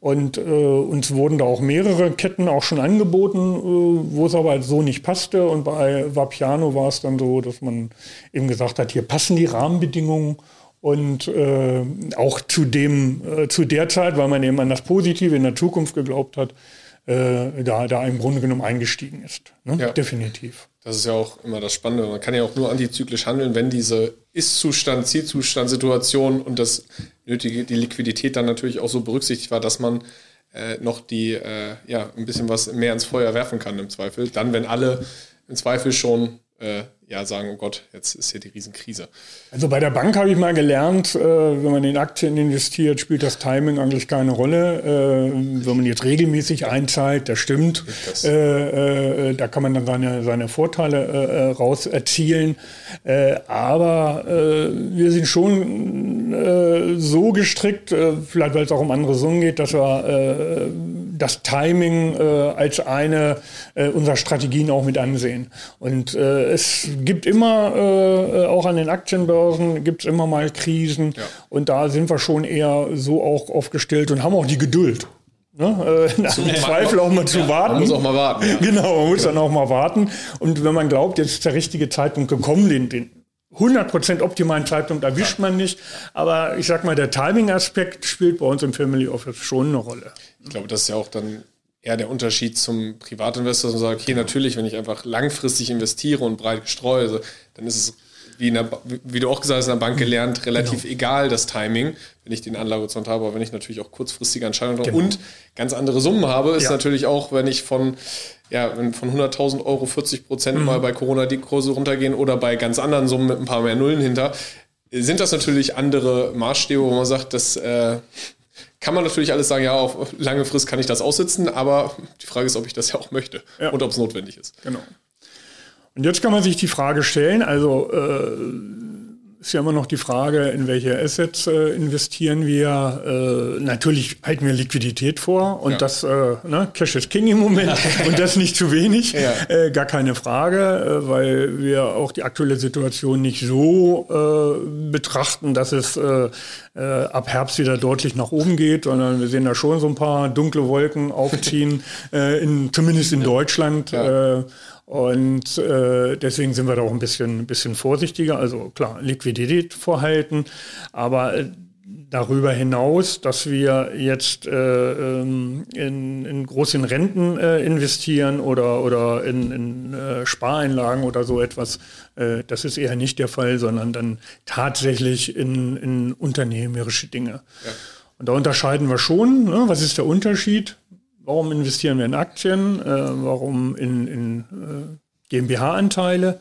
Und äh, uns wurden da auch mehrere Ketten auch schon angeboten, äh, wo es aber so nicht passte. Und bei Vapiano war es dann so, dass man eben gesagt hat, hier passen die Rahmenbedingungen und äh, auch zu dem äh, zu der Zeit, weil man eben an das Positive in der Zukunft geglaubt hat, äh, da, da im Grunde genommen eingestiegen ist. Ne? Ja. Definitiv. Das ist ja auch immer das Spannende. Man kann ja auch nur antizyklisch handeln, wenn diese Ist-Zustand, Zielzustand-Situation und das nötige, die Liquidität dann natürlich auch so berücksichtigt war, dass man äh, noch die, äh, ja, ein bisschen was mehr ins Feuer werfen kann im Zweifel. Dann, wenn alle im Zweifel schon äh, ja sagen, oh Gott, jetzt ist hier die Riesenkrise. Also bei der Bank habe ich mal gelernt, äh, wenn man in Aktien investiert, spielt das Timing eigentlich keine Rolle. Äh, wenn man jetzt regelmäßig einzahlt, das stimmt. Das. Äh, äh, da kann man dann seine, seine Vorteile äh, äh, raus erzielen. aber wir sind schon so gestrickt, vielleicht weil es auch um andere Summen geht, dass wir das Timing als eine unserer Strategien auch mit ansehen. Und es gibt immer, äh, auch an den Aktienbörsen, gibt es immer mal Krisen. Ja. Und da sind wir schon eher so auch aufgestellt und haben auch die Geduld. Ne? Äh, Zum Zweifel auch mal zu ja, warten. Man muss auch mal warten. Ja. Genau, man muss dann auch mal warten. Und wenn man glaubt, jetzt ist der richtige Zeitpunkt gekommen, den, den 100% optimalen Zeitpunkt erwischt man nicht. Aber ich sag mal, der Timing-Aspekt spielt bei uns im Family Office schon eine Rolle. Ich glaube, das ist ja auch dann eher der Unterschied zum Privatinvestor, und sagt, okay, natürlich, wenn ich einfach langfristig investiere und breit gestreue, also, dann ist es wie, der, wie, du auch gesagt hast, in der Bank gelernt, relativ genau. egal das Timing, wenn ich den Anlagehorizont habe, aber wenn ich natürlich auch kurzfristige Entscheidungen genau. und ganz andere Summen habe, ist ja. natürlich auch, wenn ich von, ja, wenn von 100.000 Euro 40 Prozent mhm. mal bei Corona die Kurse runtergehen oder bei ganz anderen Summen mit ein paar mehr Nullen hinter, sind das natürlich andere Maßstäbe, wo man sagt, dass äh, kann man natürlich alles sagen, ja, auf lange Frist kann ich das aussitzen, aber die Frage ist, ob ich das ja auch möchte ja. und ob es notwendig ist. Genau. Und jetzt kann man sich die Frage stellen, also äh, ist ja immer noch die Frage, in welche Assets äh, investieren wir. Äh, natürlich halten wir Liquidität vor und ja. das, äh, ne, Cash is King im Moment und das nicht zu wenig, ja. Äh, gar keine Frage, äh, weil wir auch die aktuelle Situation nicht so äh, betrachten, dass es äh, äh, ab Herbst wieder deutlich nach oben geht, sondern wir sehen da schon so ein paar dunkle Wolken aufziehen, äh, in, zumindest in. Deutschland. Äh, und äh, deswegen sind wir da auch ein bisschen, ein bisschen vorsichtiger. Also klar, Liquidität vorhalten, aber äh, darüber hinaus, dass wir jetzt äh, ähm, in, in großen Renten äh, investieren oder, oder in, in äh, Spareinlagen oder so etwas, äh, das ist eher nicht der Fall, sondern dann tatsächlich in, in unternehmerische Dinge. Ja. Und da unterscheiden wir schon, ne? was ist der Unterschied? Warum investieren wir in Aktien? Äh, warum in, in äh, GmbH-Anteile?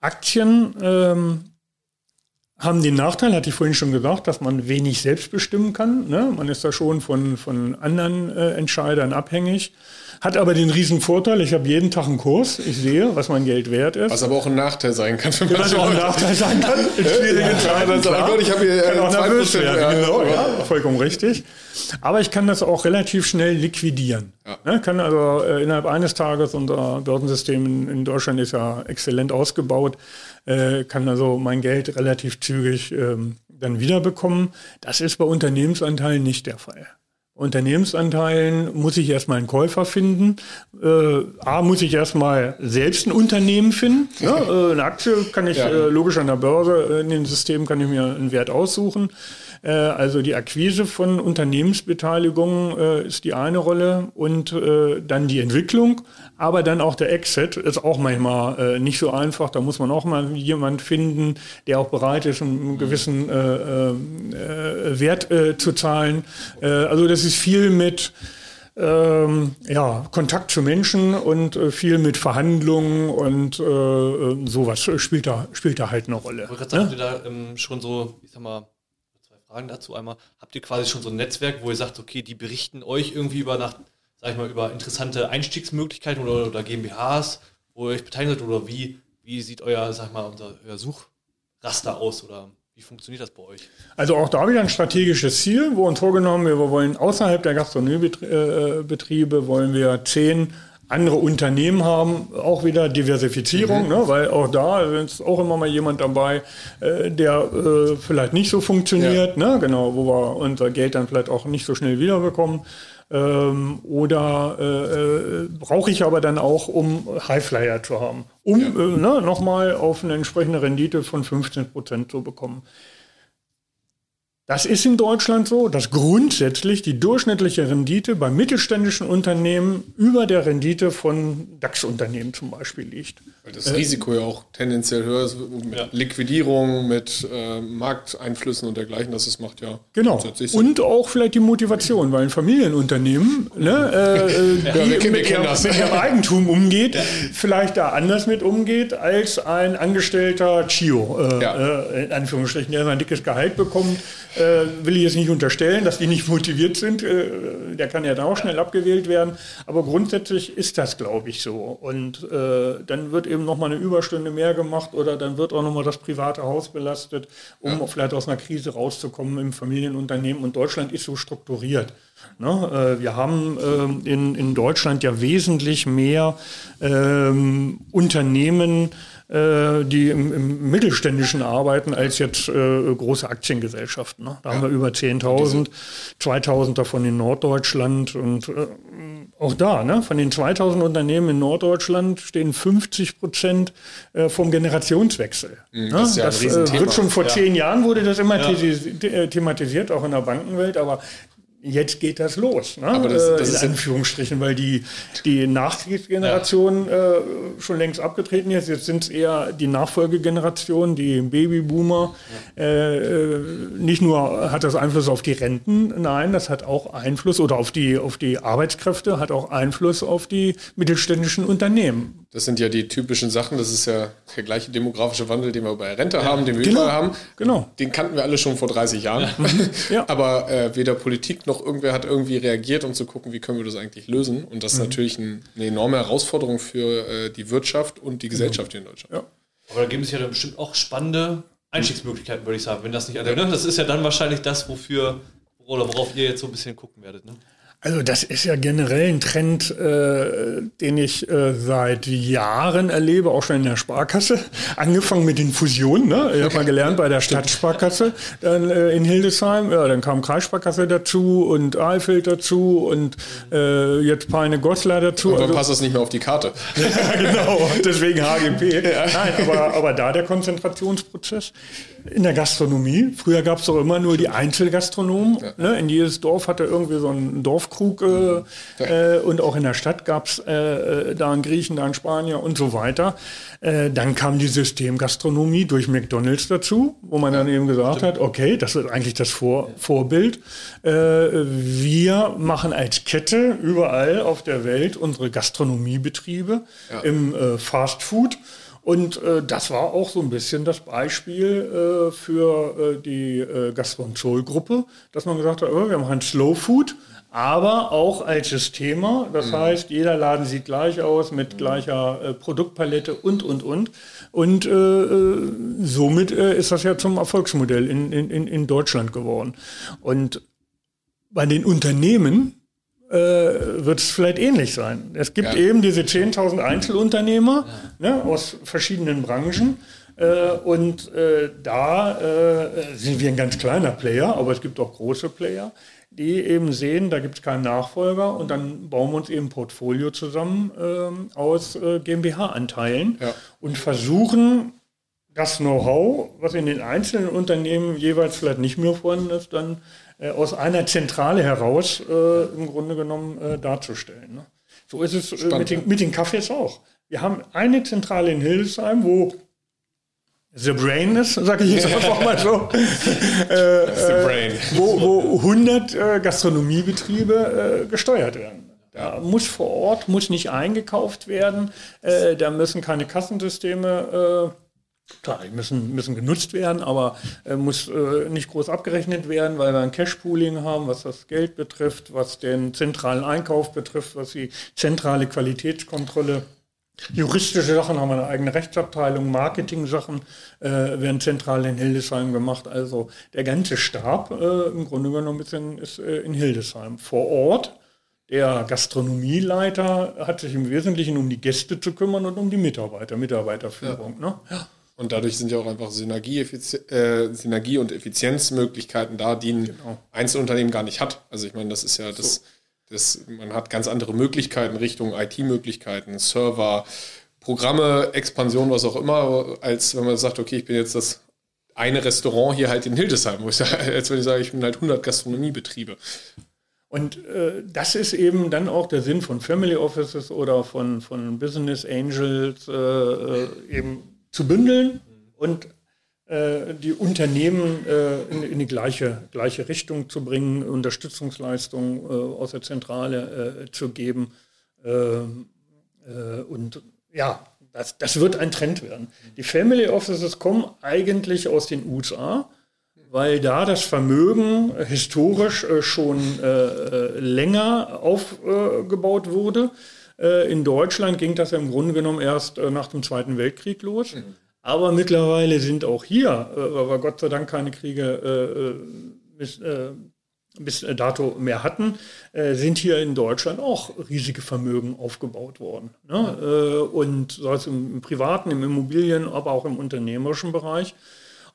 Aktien ähm, haben den Nachteil, hatte ich vorhin schon gesagt, dass man wenig selbst bestimmen kann. Ne? Man ist da schon von, von anderen äh, Entscheidern abhängig. Hat aber den riesen Vorteil, ich habe jeden Tag einen Kurs, ich sehe, was mein Geld wert ist. Was aber auch ein Nachteil sein kann für Was auch ein Nachteil sein kann in schwierigen Zeiten. Ja, ich habe hier kann auch nervös werden, ja, genau, ja, vollkommen richtig. Aber ich kann das auch relativ schnell liquidieren. Ja. Ne, kann also äh, innerhalb eines Tages, unser Börsensystem in, in Deutschland ist ja exzellent ausgebaut, äh, kann also mein Geld relativ zügig ähm, dann wiederbekommen. Das ist bei Unternehmensanteilen nicht der Fall. Unternehmensanteilen muss ich erstmal einen Käufer finden. Äh, A, muss ich erstmal selbst ein Unternehmen finden. Ja, äh, eine Aktie kann ich ja. äh, logisch an der Börse, äh, in den Systemen kann ich mir einen Wert aussuchen. Äh, also die Akquise von Unternehmensbeteiligungen äh, ist die eine Rolle und äh, dann die Entwicklung, aber dann auch der Exit ist auch manchmal nicht so einfach. Da muss man auch mal jemand finden, der auch bereit ist, einen gewissen Wert zu zahlen. also das ist viel mit ähm, ja, Kontakt zu Menschen und äh, viel mit Verhandlungen und äh, sowas spielt da, spielt da halt eine Rolle. Ich ne? habt ihr da ähm, schon so, ich sag mal, Fragen dazu. Einmal, habt ihr quasi schon so ein Netzwerk, wo ihr sagt, okay, die berichten euch irgendwie über nach, sag ich mal, über interessante Einstiegsmöglichkeiten oder, oder GmbHs, wo ihr euch beteiligt oder wie, wie sieht euer, sag ich mal, unser, euer Suchraster aus oder wie funktioniert das bei euch? Also auch da wieder ein strategisches Ziel, wo uns vorgenommen wir wollen außerhalb der Gastronomiebetriebe wollen wir zehn andere Unternehmen haben, auch wieder Diversifizierung, mhm. ne, weil auch da ist auch immer mal jemand dabei, äh, der äh, vielleicht nicht so funktioniert, ja. ne, genau, wo wir unser Geld dann vielleicht auch nicht so schnell wiederbekommen. Ähm, oder äh, äh brauche ich aber dann auch, um Highflyer zu haben, um ja. äh, ne, nochmal auf eine entsprechende Rendite von 15 Prozent zu bekommen. Das ist in Deutschland so, dass grundsätzlich die durchschnittliche Rendite bei mittelständischen Unternehmen über der Rendite von DAX-Unternehmen zum Beispiel liegt. Weil das Risiko ja auch tendenziell höher ist mit ja. Liquidierung, mit äh, Markteinflüssen und dergleichen, das es macht ja. Genau. Und auch vielleicht die Motivation, weil ein Familienunternehmen, ne, äh, äh ja, die wir mit, ihrem, mit ihrem Eigentum umgeht, ja. vielleicht da anders mit umgeht als ein Angestellter Chio, äh, äh, in Anführungsstrichen, der ein dickes Gehalt bekommt will ich jetzt nicht unterstellen, dass die nicht motiviert sind. Äh, der kann ja da auch schnell abgewählt werden. Aber grundsätzlich ist das, glaube ich, so. Und äh, dann wird eben nochmal eine Überstunde mehr gemacht oder dann wird auch nochmal das private Haus belastet, um ja. vielleicht aus einer Krise rauszukommen im Familienunternehmen. Und Deutschland ist so strukturiert. Ne? Äh, wir haben ähm, in, in Deutschland ja wesentlich mehr ähm, Unternehmen, äh, die im, im, Mittelständischen arbeiten, als jetzt äh, große Aktiengesellschaften. Ne? Da ja. haben wir über 10.000, 2.000 davon in Norddeutschland und äh, auch da, ne? von den 2.000 Unternehmen in Norddeutschland stehen 50 Prozent äh, vom Generationswechsel. Mhm, das, ne? ja das äh, wird schon vor ja. zehn Jahren wurde das immer ja. thematisiert, auch in der Bankenwelt, aber jetzt geht das los. Ne? Aber das, das äh, in Anführungsstrichen, weil die, die Nachkriegsgeneration ja. äh, schon längst abgetreten ist. Jetzt sind es eher die Nachfolgegeneration, die Babyboomer. Ja. Äh, nicht nur hat das Einfluss auf die Renten, nein, das hat auch Einfluss oder auf die, auf die Arbeitskräfte, hat auch Einfluss auf die mittelständischen Unternehmen. Das sind ja die typischen Sachen. Das ist ja der gleiche demografische Wandel, den wir bei Rente ja. haben, den wir genau. überall haben. Genau. Den kannten wir alle schon vor 30 Jahren. Ja. Aber äh, weder Politik noch irgendwer hat irgendwie reagiert, um zu gucken, wie können wir das eigentlich lösen. Und das ist mhm. natürlich ein, eine enorme Herausforderung für äh, die Wirtschaft und die Gesellschaft hier in Deutschland. Ja. Aber da gibt es ja dann bestimmt auch spannende Einstiegsmöglichkeiten, würde ich sagen. Wenn das nicht alle, ne? Das ist ja dann wahrscheinlich das, wofür oder worauf ihr jetzt so ein bisschen gucken werdet. Ne? Also das ist ja generell ein Trend, äh, den ich äh, seit Jahren erlebe, auch schon in der Sparkasse. Angefangen mit den Fusionen. Ne? Ich habe mal gelernt bei der Stadtsparkasse dann, äh, in Hildesheim. Ja, dann kam Kreissparkasse dazu und Eifeld dazu und äh, jetzt Peine Goslar dazu. Aber also, passt das nicht mehr auf die Karte. ja, genau. Deswegen HGP. Ja. Nein, aber, aber da der Konzentrationsprozess in der Gastronomie. Früher gab es doch immer nur die Einzelgastronomen. Ja. Ne? In jedes Dorf hatte irgendwie so ein Dorfkrug äh, ja. äh, und auch in der Stadt gab es äh, äh, da einen Griechen, da einen Spanier und so weiter. Äh, dann kam die Systemgastronomie durch McDonalds dazu, wo man dann eben gesagt Stimmt. hat, okay, das ist eigentlich das Vor Vorbild. Äh, wir machen als Kette überall auf der Welt unsere Gastronomiebetriebe ja. im Fast Food. Und äh, das war auch so ein bisschen das Beispiel äh, für äh, die äh, Gastronzol-Gruppe, dass man gesagt hat, oh, wir machen Slow Food, aber auch als Thema. Das mhm. heißt, jeder Laden sieht gleich aus mit gleicher äh, Produktpalette und, und, und. Und äh, äh somit äh, ist das ja zum Erfolgsmodell in, in, in Deutschland geworden. Und bei den Unternehmen äh, wird es vielleicht ähnlich sein. Es gibt ja. eben diese 10.000 Einzelunternehmer ja. ne, aus verschiedenen Branchen. Äh, und äh, da äh, sind wir ein ganz kleiner Player, aber es gibt auch große Player, die eben sehen, da gibt es keinen Nachfolger und dann bauen wir uns eben ein Portfolio zusammen ähm, aus äh, GmbH-Anteilen ja. und versuchen, das Know-how, was in den einzelnen Unternehmen jeweils vielleicht nicht mehr vorhanden ist, dann äh, aus einer Zentrale heraus äh, im Grunde genommen äh, darzustellen. Ne? So ist es äh, mit, den, mit den Kaffees auch. Wir haben eine Zentrale in Hildesheim, wo The Brain ist, sage ich jetzt einfach mal so. äh, The Brain. Wo, wo 100 äh, Gastronomiebetriebe äh, gesteuert werden. Da muss vor Ort, muss nicht eingekauft werden. Äh, da müssen keine Kassensysteme Klar, die müssen, müssen genutzt werden, aber äh, muss äh, nicht groß abgerechnet werden, weil wir ein Cash-Pooling haben, was das Geld betrifft, was den zentralen Einkauf betrifft, was die zentrale Qualitätskontrolle Juristische Sachen haben wir eine eigene Rechtsabteilung, Marketing-Sachen äh, werden zentral in Hildesheim gemacht. Also der ganze Stab äh, im Grunde genommen ist in, ist, äh, in Hildesheim. Vor Ort, der Gastronomieleiter hat sich im Wesentlichen um die Gäste zu kümmern und um die Mitarbeiter, Mitarbeiterführung. Ja. Ne? Ja. Und dadurch sind ja auch einfach Synergie, äh, Synergie und Effizienzmöglichkeiten da, die ein genau. Einzelunternehmen gar nicht hat. Also ich meine, das ist ja das... So das, man hat ganz andere Möglichkeiten Richtung IT-Möglichkeiten, Server, Programme, Expansion, was auch immer, als wenn man sagt, okay, ich bin jetzt das eine Restaurant hier halt in Hildesheim, wo ich sage, als wenn ich sage, ich bin halt 100 Gastronomiebetriebe. Und äh, das ist eben dann auch der Sinn von Family Offices oder von, von Business Angels, äh, äh eben zu bündeln und äh, die Unternehmen äh, in, in, die gleiche, gleiche Richtung zu bringen, Unterstützungsleistungen äh, aus der Zentrale zu geben. Ähm, und ja, das, das wird ein Trend werden. Die Family Offices kommen eigentlich aus den USA, weil da das Vermögen historisch schon länger aufgebaut wurde. In Deutschland ging das ja im Grunde genommen erst nach dem Zweiten Weltkrieg los. Mhm. Aber mittlerweile sind auch hier, äh, weil wir Gott sei Dank keine Kriege äh, äh bis, äh, bis dato mehr hatten, äh, sind hier in Deutschland auch riesige Vermögen aufgebaut worden. Ne? Ja. und sei es im, privaten, im Immobilien, aber auch im unternehmerischen Bereich.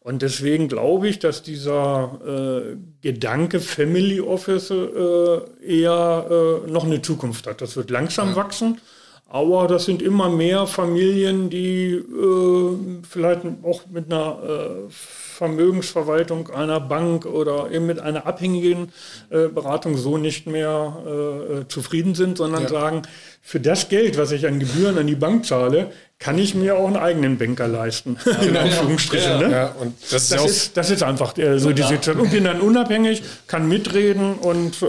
Und deswegen glaube ich, dass dieser äh, Gedanke Family Office äh, eher äh, noch eine Zukunft hat. Das wird langsam ja. wachsen. Aber das sind immer mehr Familien, die äh, vielleicht auch mit einer äh, Vermögensverwaltung einer Bank oder eben mit einer abhängigen äh, Beratung so nicht mehr äh, zufrieden sind, sondern ja. sagen, für das Geld, was ich an Gebühren an die Bank zahle, kann ich mir auch einen eigenen Banker leisten, ja, in Anführungsstrichen. Ja, ne? ja, und das, das, ist, das ist einfach äh, so die Situation. Und bin dann unabhängig, kann mitreden und äh,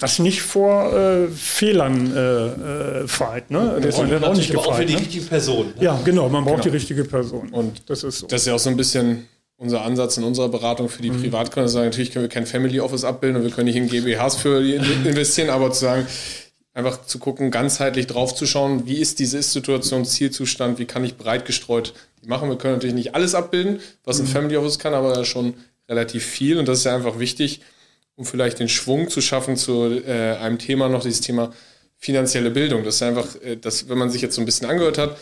was nicht vor äh, Fehlern äh, äh feit. Ne? Das ist dann auch nicht gefeit. Auch für die ne? richtige Person. Ne? Ja, genau, man braucht genau. die richtige Person. Und das ist so. Das ist ja auch so ein bisschen unser Ansatz in unserer Beratung für die mhm. Privatkunden. Sagen, natürlich können wir kein Family Office abbilden und wir können nicht in GmbHs für investieren, aber zu sagen, einfach zu gucken, ganzheitlich drauf zu schauen, wie ist diese Situation, Zielzustand, wie kann ich breit gestreut die machen. Wir können natürlich nicht alles abbilden, was ein mhm. Family Office kann, aber schon relativ viel und das ist ja einfach wichtig, um vielleicht den Schwung zu schaffen zu äh, einem Thema noch, dieses Thema finanzielle Bildung. Das ist einfach, äh, das, wenn man sich jetzt so ein bisschen angehört hat,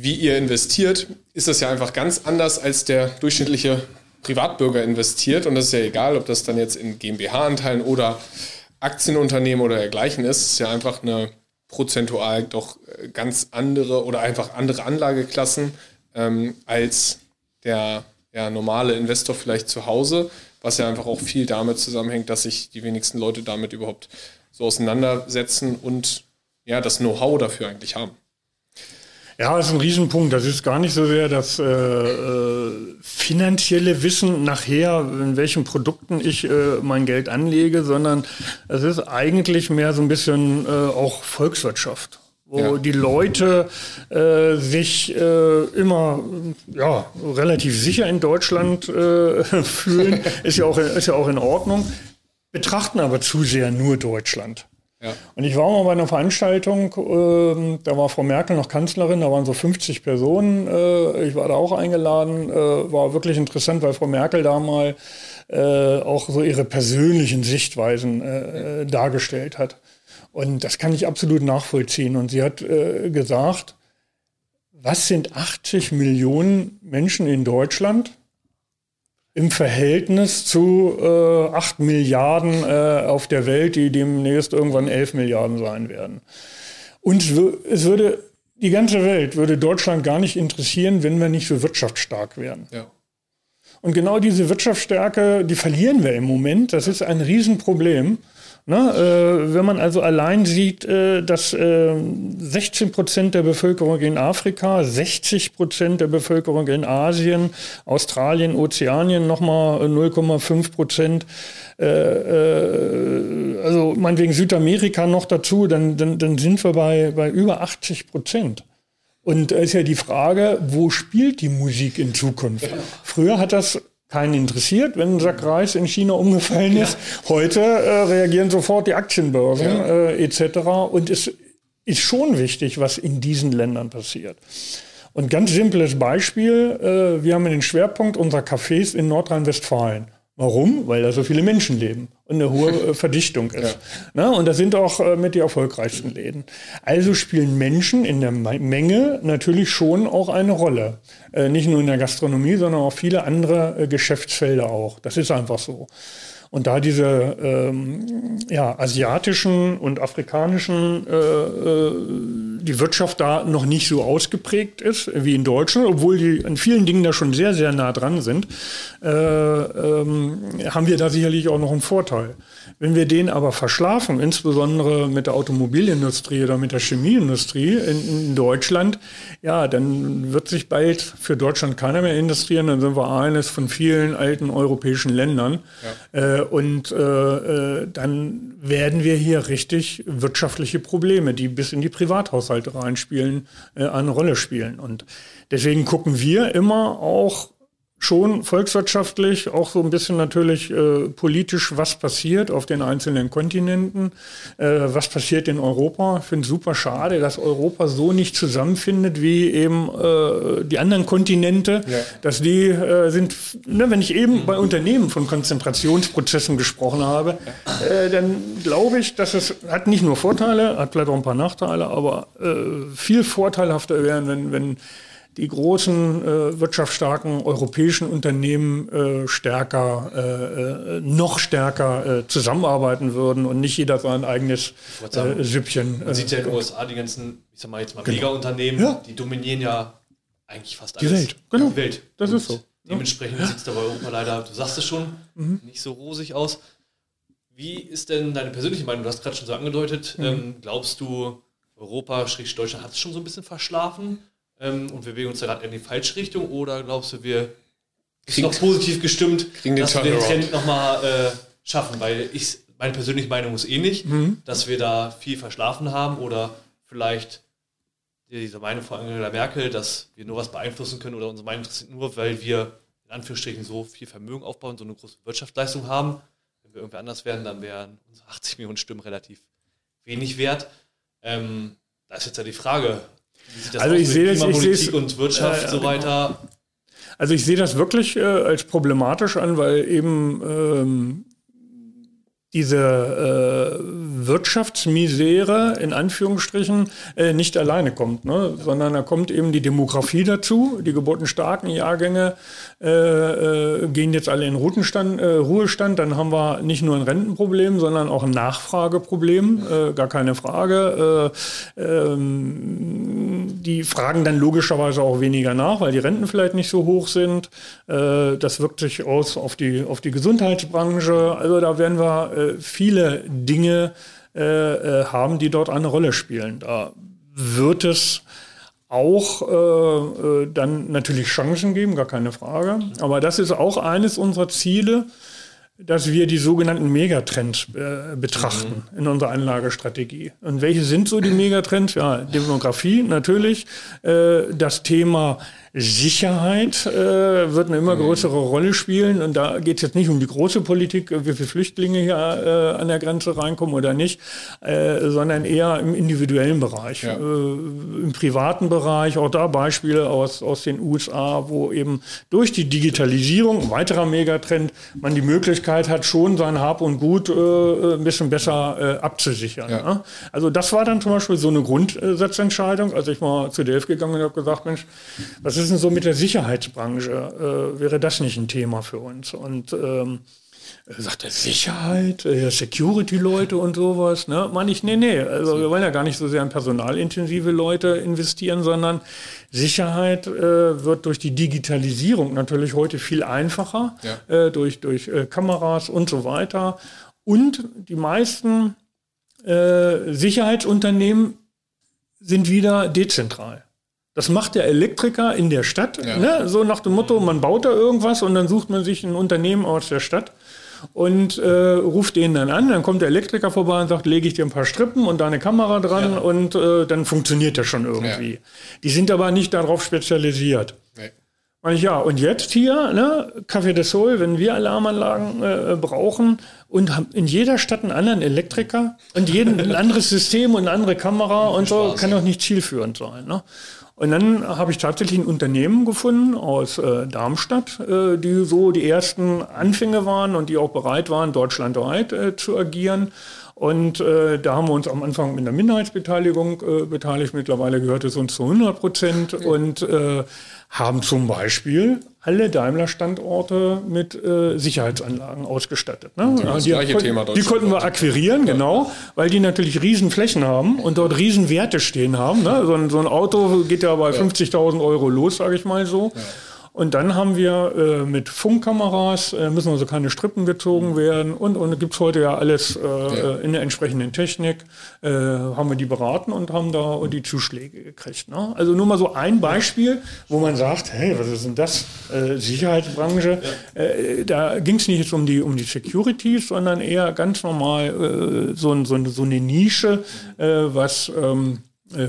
wie ihr investiert, ist das ja einfach ganz anders als der durchschnittliche Privatbürger investiert. Und das ist ja egal, ob das dann jetzt in GmbH-Anteilen oder Aktienunternehmen oder dergleichen ist, ist ja einfach eine prozentual doch äh, ganz andere oder einfach andere Anlageklassen ähm, als der ja, normale Investor vielleicht zu Hause, was ja einfach auch viel damit zusammenhängt, dass sich die wenigsten Leute damit überhaupt so auseinandersetzen und ja, das Know-how dafür eigentlich haben. Ja, das ist ein Riesenpunkt. Das ist gar nicht so sehr das äh, äh, finanzielle Wissen nachher, in welchen Produkten ich äh, mein Geld anlege, sondern es ist eigentlich mehr so ein bisschen äh, auch Volkswirtschaft wo ja. die Leute äh, sich äh, immer ja, relativ sicher in Deutschland äh, fühlen, ist ja, auch, ist ja auch in Ordnung, betrachten aber zu sehr nur Deutschland. Und ich war mal bei einer Veranstaltung, äh, da war Frau Merkel noch Kanzlerin, da waren so 50 Personen. Äh, ich war da auch eingeladen. Äh, war wirklich interessant, weil Frau Merkel da mal äh, auch so ihre persönlichen Sichtweisen äh, dargestellt hat. Und das kann ich absolut nachvollziehen. Und sie hat äh, gesagt, was sind 80 Millionen Menschen in Deutschland? Im Verhältnis zu äh, 8 Milliarden äh, auf der Welt, die demnächst irgendwann 11 Milliarden sein werden. Und es würde, die ganze Welt würde Deutschland gar nicht interessieren, wenn wir nicht so wirtschaftsstark wären. Ja. Und genau diese Wirtschaftsstärke, die verlieren wir im Moment. Das ist ein Riesenproblem. Ne, äh, wenn man also allein sieht, äh, dass äh, 16 Prozent der Bevölkerung in Afrika, 60 Prozent der Bevölkerung in Asien, Australien, Ozeanien nochmal 0,5 Prozent, äh, äh, also meinetwegen Südamerika noch dazu, dann, dann, dann sind wir bei, bei über 80 Prozent. Und da ist ja die Frage, wo spielt die Musik in Zukunft? Früher hat das keinen interessiert, wenn ein Sack Reis in China umgefallen ist. Ja. Heute äh, reagieren sofort die Aktienbörsen ja. äh, etc. Und es ist schon wichtig, was in diesen Ländern passiert. Und ganz simples Beispiel, äh, wir haben den Schwerpunkt unserer Cafés in Nordrhein-Westfalen. Warum? Weil da so viele Menschen leben und eine hohe äh, Verdichtung ist. Ja. Na, und das sind auch äh, mit die erfolgreichsten Läden. Also spielen Menschen in der Menge natürlich schon auch eine Rolle. Äh, nicht nur in der Gastronomie, sondern auch viele andere äh, Geschäftsfelder auch. Das ist einfach so. Und da diese ähm, ja, asiatischen und afrikanischen, äh, äh, die Wirtschaft da noch nicht so ausgeprägt ist wie in Deutschland, obwohl die in vielen Dingen da schon sehr, sehr nah dran sind, äh, ähm, haben wir da sicherlich auch noch einen Vorteil. Wenn wir den aber verschlafen, insbesondere mit der Automobilindustrie oder mit der Chemieindustrie in, in Deutschland, ja, dann wird sich bald für Deutschland keiner mehr industrieren. Dann sind wir eines von vielen alten europäischen Ländern. Ja. Äh, und äh, äh, dann werden wir hier richtig wirtschaftliche Probleme, die bis in die Privathaushalte reinspielen, äh, eine Rolle spielen. Und deswegen gucken wir immer auch schon volkswirtschaftlich, auch so ein bisschen natürlich äh, politisch, was passiert auf den einzelnen Kontinenten, äh, was passiert in Europa. Ich finde es super schade, dass Europa so nicht zusammenfindet wie eben äh, die anderen Kontinente, ja. dass die äh, sind, ne, wenn ich eben bei Unternehmen von Konzentrationsprozessen gesprochen habe, äh, dann glaube ich, dass es hat nicht nur Vorteile, hat vielleicht auch ein paar Nachteile, aber äh, viel vorteilhafter wären, wenn, wenn die großen äh, wirtschaftsstarken europäischen Unternehmen äh, stärker, äh, äh noch stärker äh, zusammenarbeiten würden und nicht jeder sein eigenes sagen, äh, Süppchen. Man sieht ja in den USA die ganzen, ich sag mal jetzt mal genau. Mega-Unternehmen, ja. die dominieren ja eigentlich fast alles. Die Welt, genau. Die Welt. Das und ist so. Dementsprechend ja. sieht es da bei Europa leider, du sagst es schon, mhm. nicht so rosig aus. Wie ist denn deine persönliche Meinung? Du hast gerade schon so angedeutet. Mhm. Ähm, glaubst du, Europa, Deutschland hat es schon so ein bisschen verschlafen? Ähm, und wir bewegen uns da gerade in die falsche Richtung oder glaubst du, wir sind noch positiv gestimmt, dass wir den Trend nochmal äh, schaffen? Weil ich, meine persönliche Meinung ist ähnlich, eh mhm. dass wir da viel verschlafen haben oder vielleicht diese Meinung von Angela Merkel, dass wir nur was beeinflussen können oder unsere Meinung interessiert nur, weil wir in Anführungsstrichen so viel Vermögen aufbauen, so eine große Wirtschaftsleistung haben. Wenn wir irgendwie anders wären, dann wären unsere 80 Millionen Stimmen relativ wenig wert. Ähm, da ist jetzt ja die Frage, also ich sehe das, ich sehe und Wirtschaft äh, so weiter. Also ich sehe das wirklich äh, als problematisch an, weil eben ähm, diese äh, Wirtschaftsmisere in Anführungsstrichen äh, nicht alleine kommt, ne? sondern da kommt eben die Demografie dazu. Die geburtenstarken Jahrgänge äh, äh, gehen jetzt alle in Ruhestand, äh, Ruhestand. Dann haben wir nicht nur ein Rentenproblem, sondern auch ein Nachfrageproblem, äh, gar keine Frage. Äh, ähm, die fragen dann logischerweise auch weniger nach, weil die Renten vielleicht nicht so hoch sind. Das wirkt sich aus auf die, auf die Gesundheitsbranche. Also da werden wir äh, viele Dinge äh, äh, haben, die dort eine Rolle spielen. Da wird es auch äh, äh, dann natürlich Chancen geben, gar keine Frage. Aber das ist auch eines unserer Ziele, dass wir die sogenannten Megatrends äh, betrachten mhm. in unserer Anlagestrategie. Und welche sind so die Megatrends? Ja, Demografie natürlich, äh, das Thema Sicherheit äh, wird eine immer mhm. größere Rolle spielen. Und da geht es jetzt nicht um die große Politik, wie viele Flüchtlinge hier äh, an der Grenze reinkommen oder nicht, äh, sondern eher im individuellen Bereich, ja. äh, im privaten Bereich. Auch da Beispiele aus, aus den USA, wo eben durch die Digitalisierung, ein weiterer Megatrend, man die Möglichkeit hat, schon sein Hab und Gut äh, ein bisschen besser äh, abzusichern. Ja. Ne? Also das war dann zum Beispiel so eine Grundsatzentscheidung, als ich mal zu Delft gegangen und habe gesagt, Mensch, was ist denn so mit der Sicherheitsbranche? Äh, wäre das nicht ein Thema für uns? Und ähm, sagt er Sicherheit, äh, Security-Leute und sowas. Ne? Meine ich, nee, nee. Also wir wollen ja gar nicht so sehr in personalintensive Leute investieren, sondern Sicherheit äh, wird durch die Digitalisierung natürlich heute viel einfacher, ja. äh, durch, durch äh, Kameras und so weiter. Und die meisten äh, Sicherheitsunternehmen sind wieder dezentral. Das macht der Elektriker in der Stadt, ja. ne? so nach dem Motto, man baut da irgendwas und dann sucht man sich ein Unternehmen aus der Stadt. und äh, ruft den dann an. Dann kommt der Elektriker vorbei und sagt, lege ich dir ein paar Strippen und da eine Kamera dran ja. und äh, dann funktioniert das schon irgendwie. Ja. Die sind aber nicht darauf spezialisiert. Nee. Und ich, ja, und jetzt hier, ne, Café de Sol, wenn wir Alarmanlagen äh, brauchen und haben in jeder Stadt einen anderen Elektriker und jeden ein anderes System und eine andere Kamera und so, kann doch nicht zielführend sein. Ne? Und dann habe ich tatsächlich ein Unternehmen gefunden aus äh, Darmstadt, äh, die so die ersten Anfänge waren und die auch bereit waren, deutschlandweit äh, zu agieren. Und äh, da haben wir uns am Anfang mit einer Minderheitsbeteiligung äh, beteiligt. Mittlerweile gehört es uns zu 100 Prozent und äh, haben zum Beispiel alle Daimler-Standorte mit äh, Sicherheitsanlagen ausgestattet. Ne? das die, gleiche Thema die konnten wir akquirieren, genau, weil die natürlich riesen Flächen haben und dort riesen Werte stehen haben. Ne? So, ein, so, ein, Auto geht ja bei ja. 50.000 Euro los, sage ich mal so. Und dann haben wir äh, mit Funkkameras, äh, müssen also keine Strippen gezogen werden und, und gibt es heute ja alles äh, ja. in der entsprechenden Technik, äh, haben wir die beraten und haben da die Zuschläge gekriegt. Ne? Also nur mal so ein Beispiel, wo man sagt, hey, was ist denn das? Äh, Sicherheitsbranche. Ja. Äh, da ging es nicht jetzt um die, um die Securities, sondern eher ganz normal so, so, so, eine Nische, was ähm,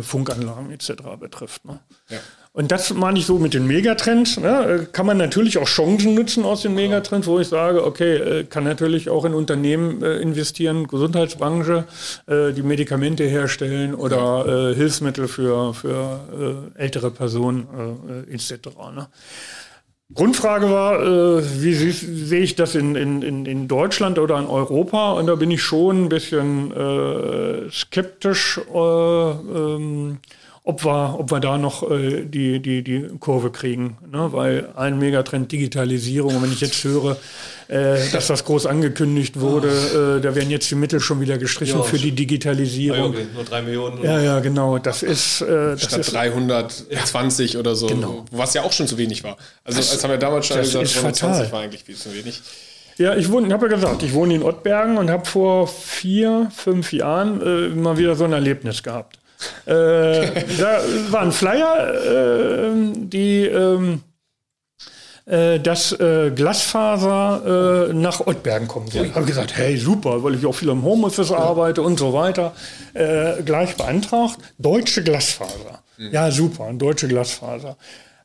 Funkanlagen etc. betrifft. Ne? Ja. Und das meine ich so mit den Megatrends. Ne? Kann man natürlich auch Chancen nutzen aus den Megatrends, wo ich sage, okay, äh, kann natürlich auch in Unternehmen äh, investieren, Gesundheitsbranche, äh, die Medikamente herstellen oder Hilfsmittel für, für ältere Personen etc. Ne? Grundfrage war, wie sehe ich das in, in, in Deutschland oder in Europa? Und da bin ich schon ein bisschen skeptisch. Ähm, ob wir, ob wir da noch äh, die, die, die Kurve kriegen. Ne? Weil ein Megatrend Digitalisierung, und wenn ich jetzt höre, äh, dass das groß angekündigt wurde, oh. äh, da werden jetzt die Mittel schon wieder gestrichen ja, für die Digitalisierung. Okay, nur drei Millionen. Ja, ja, genau. Das ist. Äh, das Statt ist, 320 ja. oder so, genau. was ja auch schon zu wenig war. Also, das, als haben wir damals schon gesagt, 120 war eigentlich viel zu wenig. Ja, ich wohne, habe ja gesagt, ich wohne in Ottbergen und habe vor vier, fünf Jahren äh, mal wieder so ein Erlebnis gehabt. Äh, da war ein Flyer, äh, die ähm, äh, dass äh, Glasfaser äh, nach Ottbergen kommen soll. Ich habe gesagt, hey, super, weil ich auch viel im Homeoffice arbeite und so weiter. Äh, gleich beantragt, deutsche Glasfaser. Mhm. Ja, super, deutsche Glasfaser.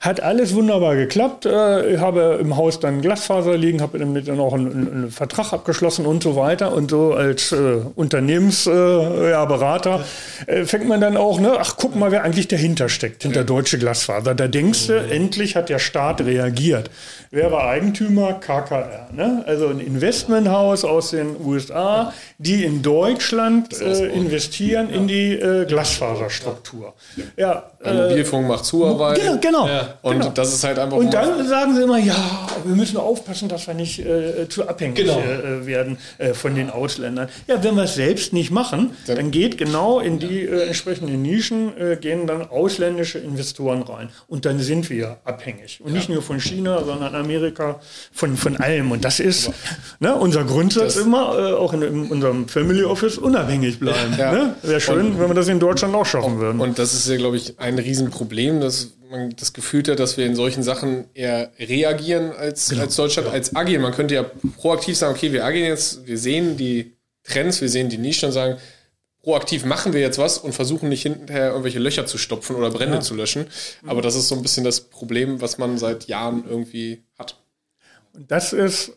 Hat alles wunderbar geklappt. Äh, ich habe im Haus dann Glasfaser liegen, habe damit dann auch einen, einen, Vertrag abgeschlossen und so weiter. Und so als äh, Unternehmensberater äh, ja, fängt man dann auch, ne, ach guck mal, wer eigentlich dahinter steckt, hinter ja. Deutsche Glasfaser. Da denkst du, mhm. endlich hat der Staat reagiert. Wer war Eigentümer? KKR. Ne? Also ein Investmenthaus aus den USA, die in Deutschland äh, investieren in die äh, Glasfaserstruktur. Ja, ja Mobilfunk macht Zuarbeit. Genau, genau. Ja. Und genau. das ist halt einfach. Und dann sagen sie immer, ja, wir müssen aufpassen, dass wir nicht äh, zu abhängig genau. äh, werden äh, von den Ausländern. Ja, wenn wir es selbst nicht machen, dann geht genau in die äh, entsprechenden Nischen, äh, gehen dann ausländische Investoren rein. Und dann sind wir abhängig. Und ja. nicht nur von China, sondern Amerika, von, von allem. Und das ist ne, unser Grundsatz immer, äh, auch in, in, unserem Family Office, unabhängig bleiben. Ja. Ne? Wäre schön, und, wenn wir das in Deutschland auch schaffen würden. Und das ist ja, glaube ich, ein Riesenproblem, dass man das Gefühl hat, dass wir in solchen Sachen eher reagieren als, genau. als Deutschland, ja. als agieren. Man könnte ja proaktiv sagen, okay, wir agieren jetzt, wir sehen die Trends, wir sehen die Nischen und sagen, proaktiv machen wir jetzt was und versuchen nicht hinterher irgendwelche Löcher zu stopfen oder Brände ja. zu löschen. Aber das ist so ein bisschen das Problem, was man seit Jahren irgendwie hat. Und das ist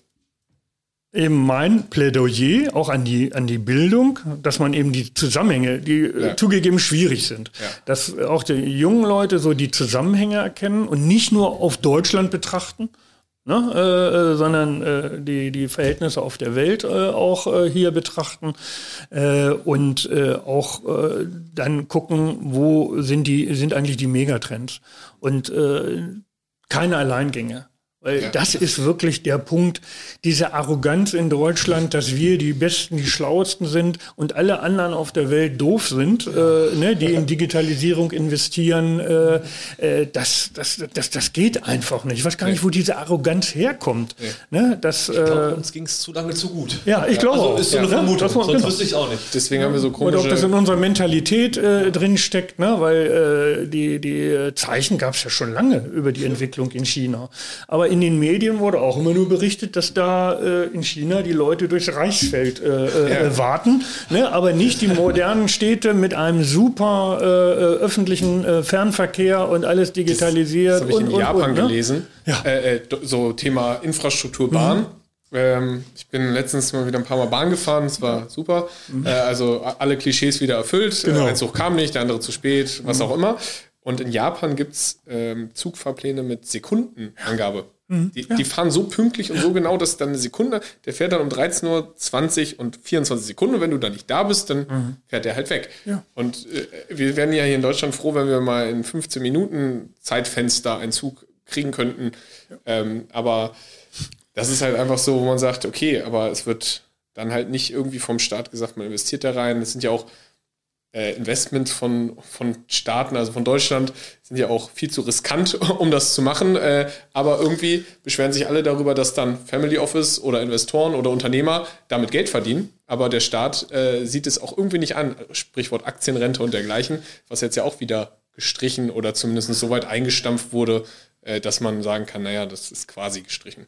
eben mein Plädoyer auch an die, an die Bildung, dass man eben die Zusammenhänge, die äh, ja. zugegeben schwierig sind, ja. dass auch die jungen Leute so die Zusammenhänge erkennen und nicht nur auf Deutschland betrachten, ne, äh, äh sondern äh, die, die Verhältnisse auf der Welt äh, auch äh, hier betrachten und auch dann gucken, wo sind die sind eigentlich die Megatrends und keine Alleingänge. Weil ja. das ist wirklich der Punkt, diese Arroganz in Deutschland, dass wir die Besten, die Schlauesten sind und alle anderen auf der Welt doof sind, äh, ne, die in Digitalisierung investieren, äh, äh, das, das, das, das geht einfach nicht. Ich weiß gar nicht, wo diese Arroganz herkommt. Ja. Ne, das, ich glaube, uns ging es zu lange zu gut. Ja, ich glaube also, ist so eine Vermutung, sonst genau. wüsste ich auch nicht. Deswegen haben wir so komische... Oder ob das in unserer Mentalität äh, drin steckt, ne, weil äh, die, die Zeichen gab es ja schon lange über die Entwicklung in China. Aber aber in den Medien wurde auch immer nur berichtet, dass da äh, in China die Leute durchs Reichsfeld äh, äh, ja. warten, ne? aber nicht die modernen Städte mit einem super äh, öffentlichen äh, Fernverkehr und alles digitalisiert. Das, das habe ich in und, Japan und, ne? gelesen. Ja. So Thema Infrastruktur, Bahn. Mhm. Ähm, ich bin letztens mal wieder ein paar Mal Bahn gefahren, das war super. Mhm. Äh, also alle Klischees wieder erfüllt. Genau. Ein Zug kam nicht, der andere zu spät, was mhm. auch immer. Und in Japan gibt es ähm, Zugfahrpläne mit Sekundenangabe. Mhm. Die, ja. die, fahren so pünktlich und so genau, dass dann eine Sekunde, der fährt dann um 13.20 Uhr und 24 Sekunden. Wenn du dann nicht da bist, dann mhm. fährt der halt weg. Ja. Und äh, wir wären ja hier in Deutschland froh, wenn wir mal in 15 Minuten Zeitfenster einen Zug kriegen könnten. Ja. Ähm, aber das ist halt einfach so, wo man sagt, okay, aber es wird dann halt nicht irgendwie vom Staat gesagt, man investiert da rein. Das sind ja auch äh, Investments von, von Staaten, also von Deutschland, sind ja auch viel zu riskant, um das zu machen. Äh, aber irgendwie beschweren sich alle darüber, dass dann Family Office oder Investoren oder Unternehmer damit Geld verdienen. Aber der Staat äh, sieht es auch irgendwie nicht an. Sprichwort Aktienrente und dergleichen, was jetzt ja auch wieder gestrichen oder zumindest so weit eingestampft wurde, äh, dass man sagen kann, naja, das ist quasi gestrichen.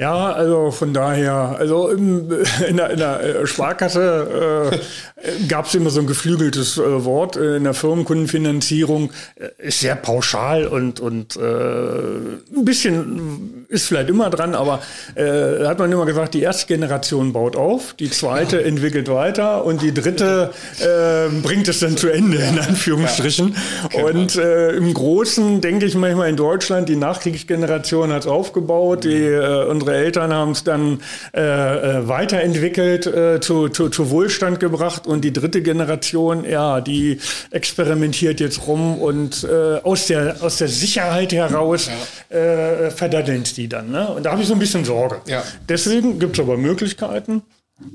Ja, also von daher, also im, in, der, in der äh, Sparkasse äh, gab es immer so ein geflügeltes äh, Wort äh, in der Firmenkundenfinanzierung, äh, ist sehr pauschal und, und äh, ein bisschen ist vielleicht immer dran, aber äh, hat man immer gesagt, die erste Generation baut auf, die zweite ja. entwickelt weiter und die dritte äh, bringt es dann zu Ende, in Anführungsstrichen. Ja. Und äh, im Großen denke ich manchmal in Deutschland, die Nachkriegsgeneration hat es aufgebaut, die äh, unsere Eltern haben es dann äh, äh, weiterentwickelt, äh, zu, zu, zu Wohlstand gebracht und die dritte Generation, ja, die experimentiert jetzt rum und äh, aus, der, aus der Sicherheit heraus ja. äh, verdaddeln die dann. Ne? Und da habe ich so ein bisschen Sorge. Ja. Deswegen gibt es aber Möglichkeiten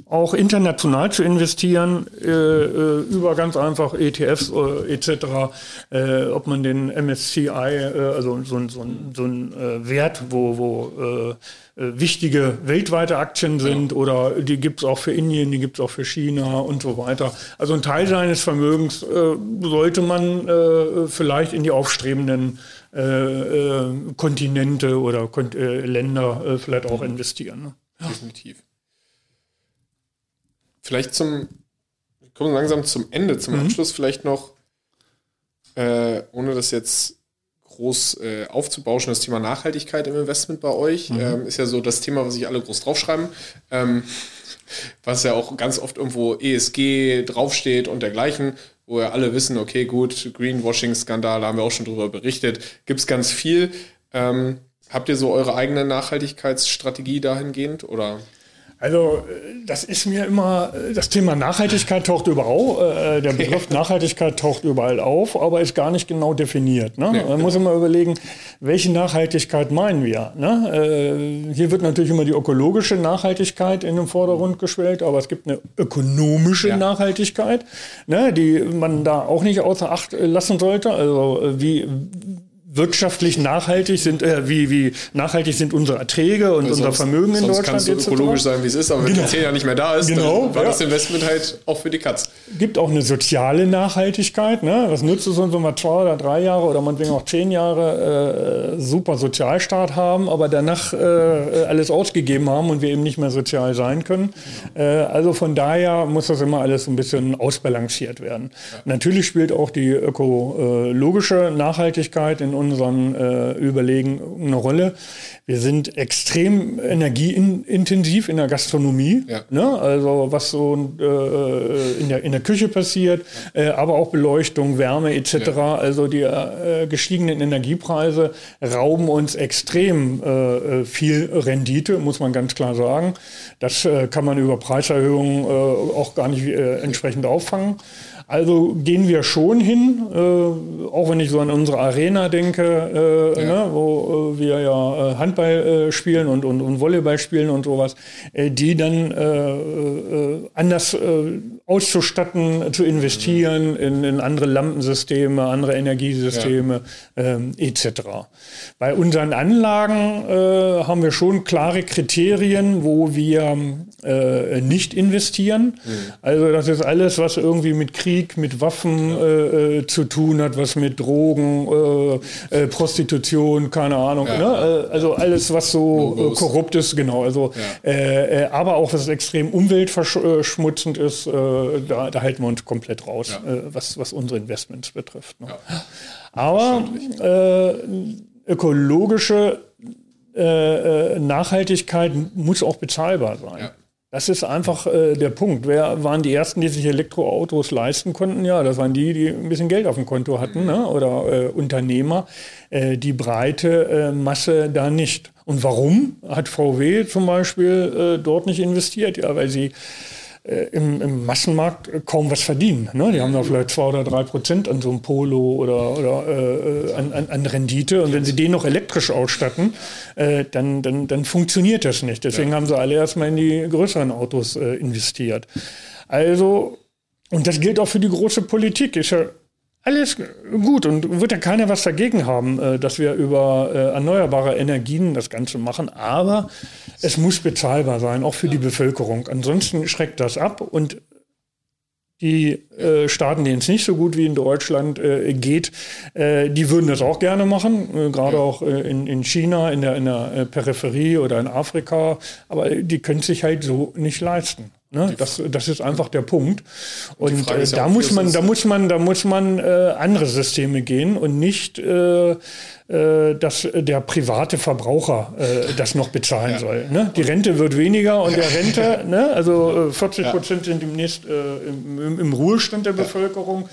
auch international zu investieren, äh, äh über ganz einfach ETFs äh, etc., äh, ob man den MSCI, äh, also so, so, so ein äh, Wert, wo, wo wichtige weltweite Aktien sind ja. oder die gibt es auch für Indien, die gibt es auch für China und so weiter. Also ein Teil seines Vermögens sollte man vielleicht in die aufstrebenden Kontinente oder Kon Länder vielleicht auch investieren. Ne? Ja. Definitiv. Vielleicht zum, wir kommen langsam zum Ende, zum mhm. Abschluss vielleicht noch, äh, ohne das jetzt groß äh, aufzubauschen, das Thema Nachhaltigkeit im Investment bei euch. Mhm. Ähm, ist ja so das Thema, was sich alle groß draufschreiben. Ähm, was ja auch ganz oft irgendwo ESG draufsteht und dergleichen, wo ja alle wissen, okay, gut, Greenwashing-Skandal, haben wir auch schon drüber berichtet, gibt es ganz viel. Ähm, habt ihr so eure eigene Nachhaltigkeitsstrategie dahingehend oder? Also äh, das ist mir immer, äh, das Thema Nachhaltigkeit taucht überall, äh, der Begriff Nachhaltigkeit taucht überall auf, aber ist gar nicht genau definiert. Ne? Man muss immer überlegen, welche Nachhaltigkeit meinen wir. Ne? Äh, hier wird natürlich immer die ökologische Nachhaltigkeit in den Vordergrund gestellt, aber es gibt eine ökonomische ja. Nachhaltigkeit, ne, die man da auch nicht außer Acht lassen sollte. Also wie wirtschaftlich nachhaltig sind, äh, wie, wie nachhaltig sind unsere Erträge und also unser Vermögen in sonst Deutschland. Sonst kann es ökologisch sein, wie es ist, aber wenn genau. der ja nicht mehr da ist, genau, dann war ja. das Investment halt auch für die Katz. Gibt auch eine soziale Nachhaltigkeit. Ne? Was nützt es uns, wenn wir zwei oder drei Jahre oder meinetwegen auch zehn Jahre äh, super Sozialstaat haben, aber danach äh, alles ausgegeben haben und wir eben nicht mehr sozial sein können. Äh, also von daher muss das immer alles ein bisschen ausbalanciert werden. Ja. Natürlich spielt auch die ökologische Nachhaltigkeit in unseren äh, Überlegen eine Rolle. Wir sind extrem energieintensiv in der Gastronomie. Ja. Ne? Also was so äh, in, der, in der Küche passiert, äh, aber auch Beleuchtung, Wärme etc. Ja. Also die äh, gestiegenen Energiepreise rauben uns extrem äh, äh, viel Rendite, muss man ganz klar sagen. Das äh, kann man über Preiserhöhungen auch gar nicht entsprechend auffangen. Also gehen wir schon hin, äh, auch wenn ich so an unsere Arena denke, äh, ja. ne, wo äh, wir ja äh, Handball äh, spielen und, und, und Volleyball spielen und sowas, äh, die dann anders auszustatten, zu investieren mhm. in, in, andere Lampensysteme, andere Energiesysteme ja. ähm, etc. Bei unseren Anlagen haben wir schon klare Kriterien, wo wir nicht investieren. Mhm. Also das ist alles, was irgendwie mit Krieg Krieg, mit Waffen äh, äh, zu tun hat, was mit Drogen, äh, äh, Prostitution, keine Ahnung. Ja. Ne? Äh, also alles, was so korrupt ist, genau. Also, ja. aber auch was extrem umweltverschmutzend ist, da, da, halten wir uns komplett raus, ja. was, was unsere Investments betrifft. Ne? Aber ökologische Nachhaltigkeit muss auch bezahlbar sein. Das ist einfach äh, der Punkt. Wer waren die Ersten, die sich Elektroautos leisten konnten? Ja, das waren die, die ein bisschen Geld auf dem Konto hatten ne? oder äh, Unternehmer. Äh, die breite äh, Masse da nicht. Und warum hat VW zum Beispiel äh, dort nicht investiert? Ja, weil sie äh, im, im, Massenmarkt kaum was verdienen. Ne? Die haben da vielleicht zwei oder drei Prozent an so einem Polo oder, oder äh, an, an, an, Rendite. Und wenn sie den noch elektrisch ausstatten, äh, dann, dann, dann funktioniert das nicht. Deswegen ja. haben sie alle erstmal in die größeren Autos äh, investiert. Also, und das gilt auch für die große Politik. Ist ja alles gut und wird ja keiner was dagegen haben, äh, dass wir über äh, erneuerbare Energien das Ganze machen. Aber es muss bezahlbar sein, auch für die Bevölkerung. Ansonsten schreckt das ab und die äh, Staaten, denen es nicht so gut wie in Deutschland äh, geht, äh, die würden das auch gerne machen, äh, gerade auch in, in China, in der, in der Peripherie oder in Afrika, aber die können sich halt so nicht leisten. Ne? Das, das ist einfach der Punkt. Und, und da, muss man, da muss man, da muss man, andere Systeme gehen und nicht äh, dass der private Verbraucher äh, das noch bezahlen ja. soll. Ne? Die Rente wird weniger und der Rente, ne? also 40 äh, Prozent sind demnächst äh, im, im, Ruhestand der Bevölkerung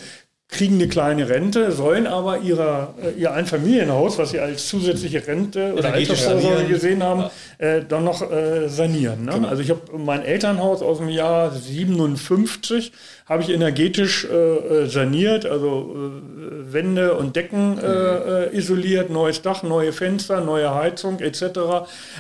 kriegen eine kleine Rente, sollen aber ihrer, äh, ihr Einfamilienhaus, was sie als zusätzliche Rente oder Altersvorsorge gesehen haben, ja. äh, dann noch äh, sanieren. Ne? Genau. Also ich habe mein Elternhaus aus dem Jahr 57 habe ich energetisch äh, äh, saniert, also äh, Wände und Decken mhm. isoliert, neues Dach, neue Fenster, neue Heizung etc.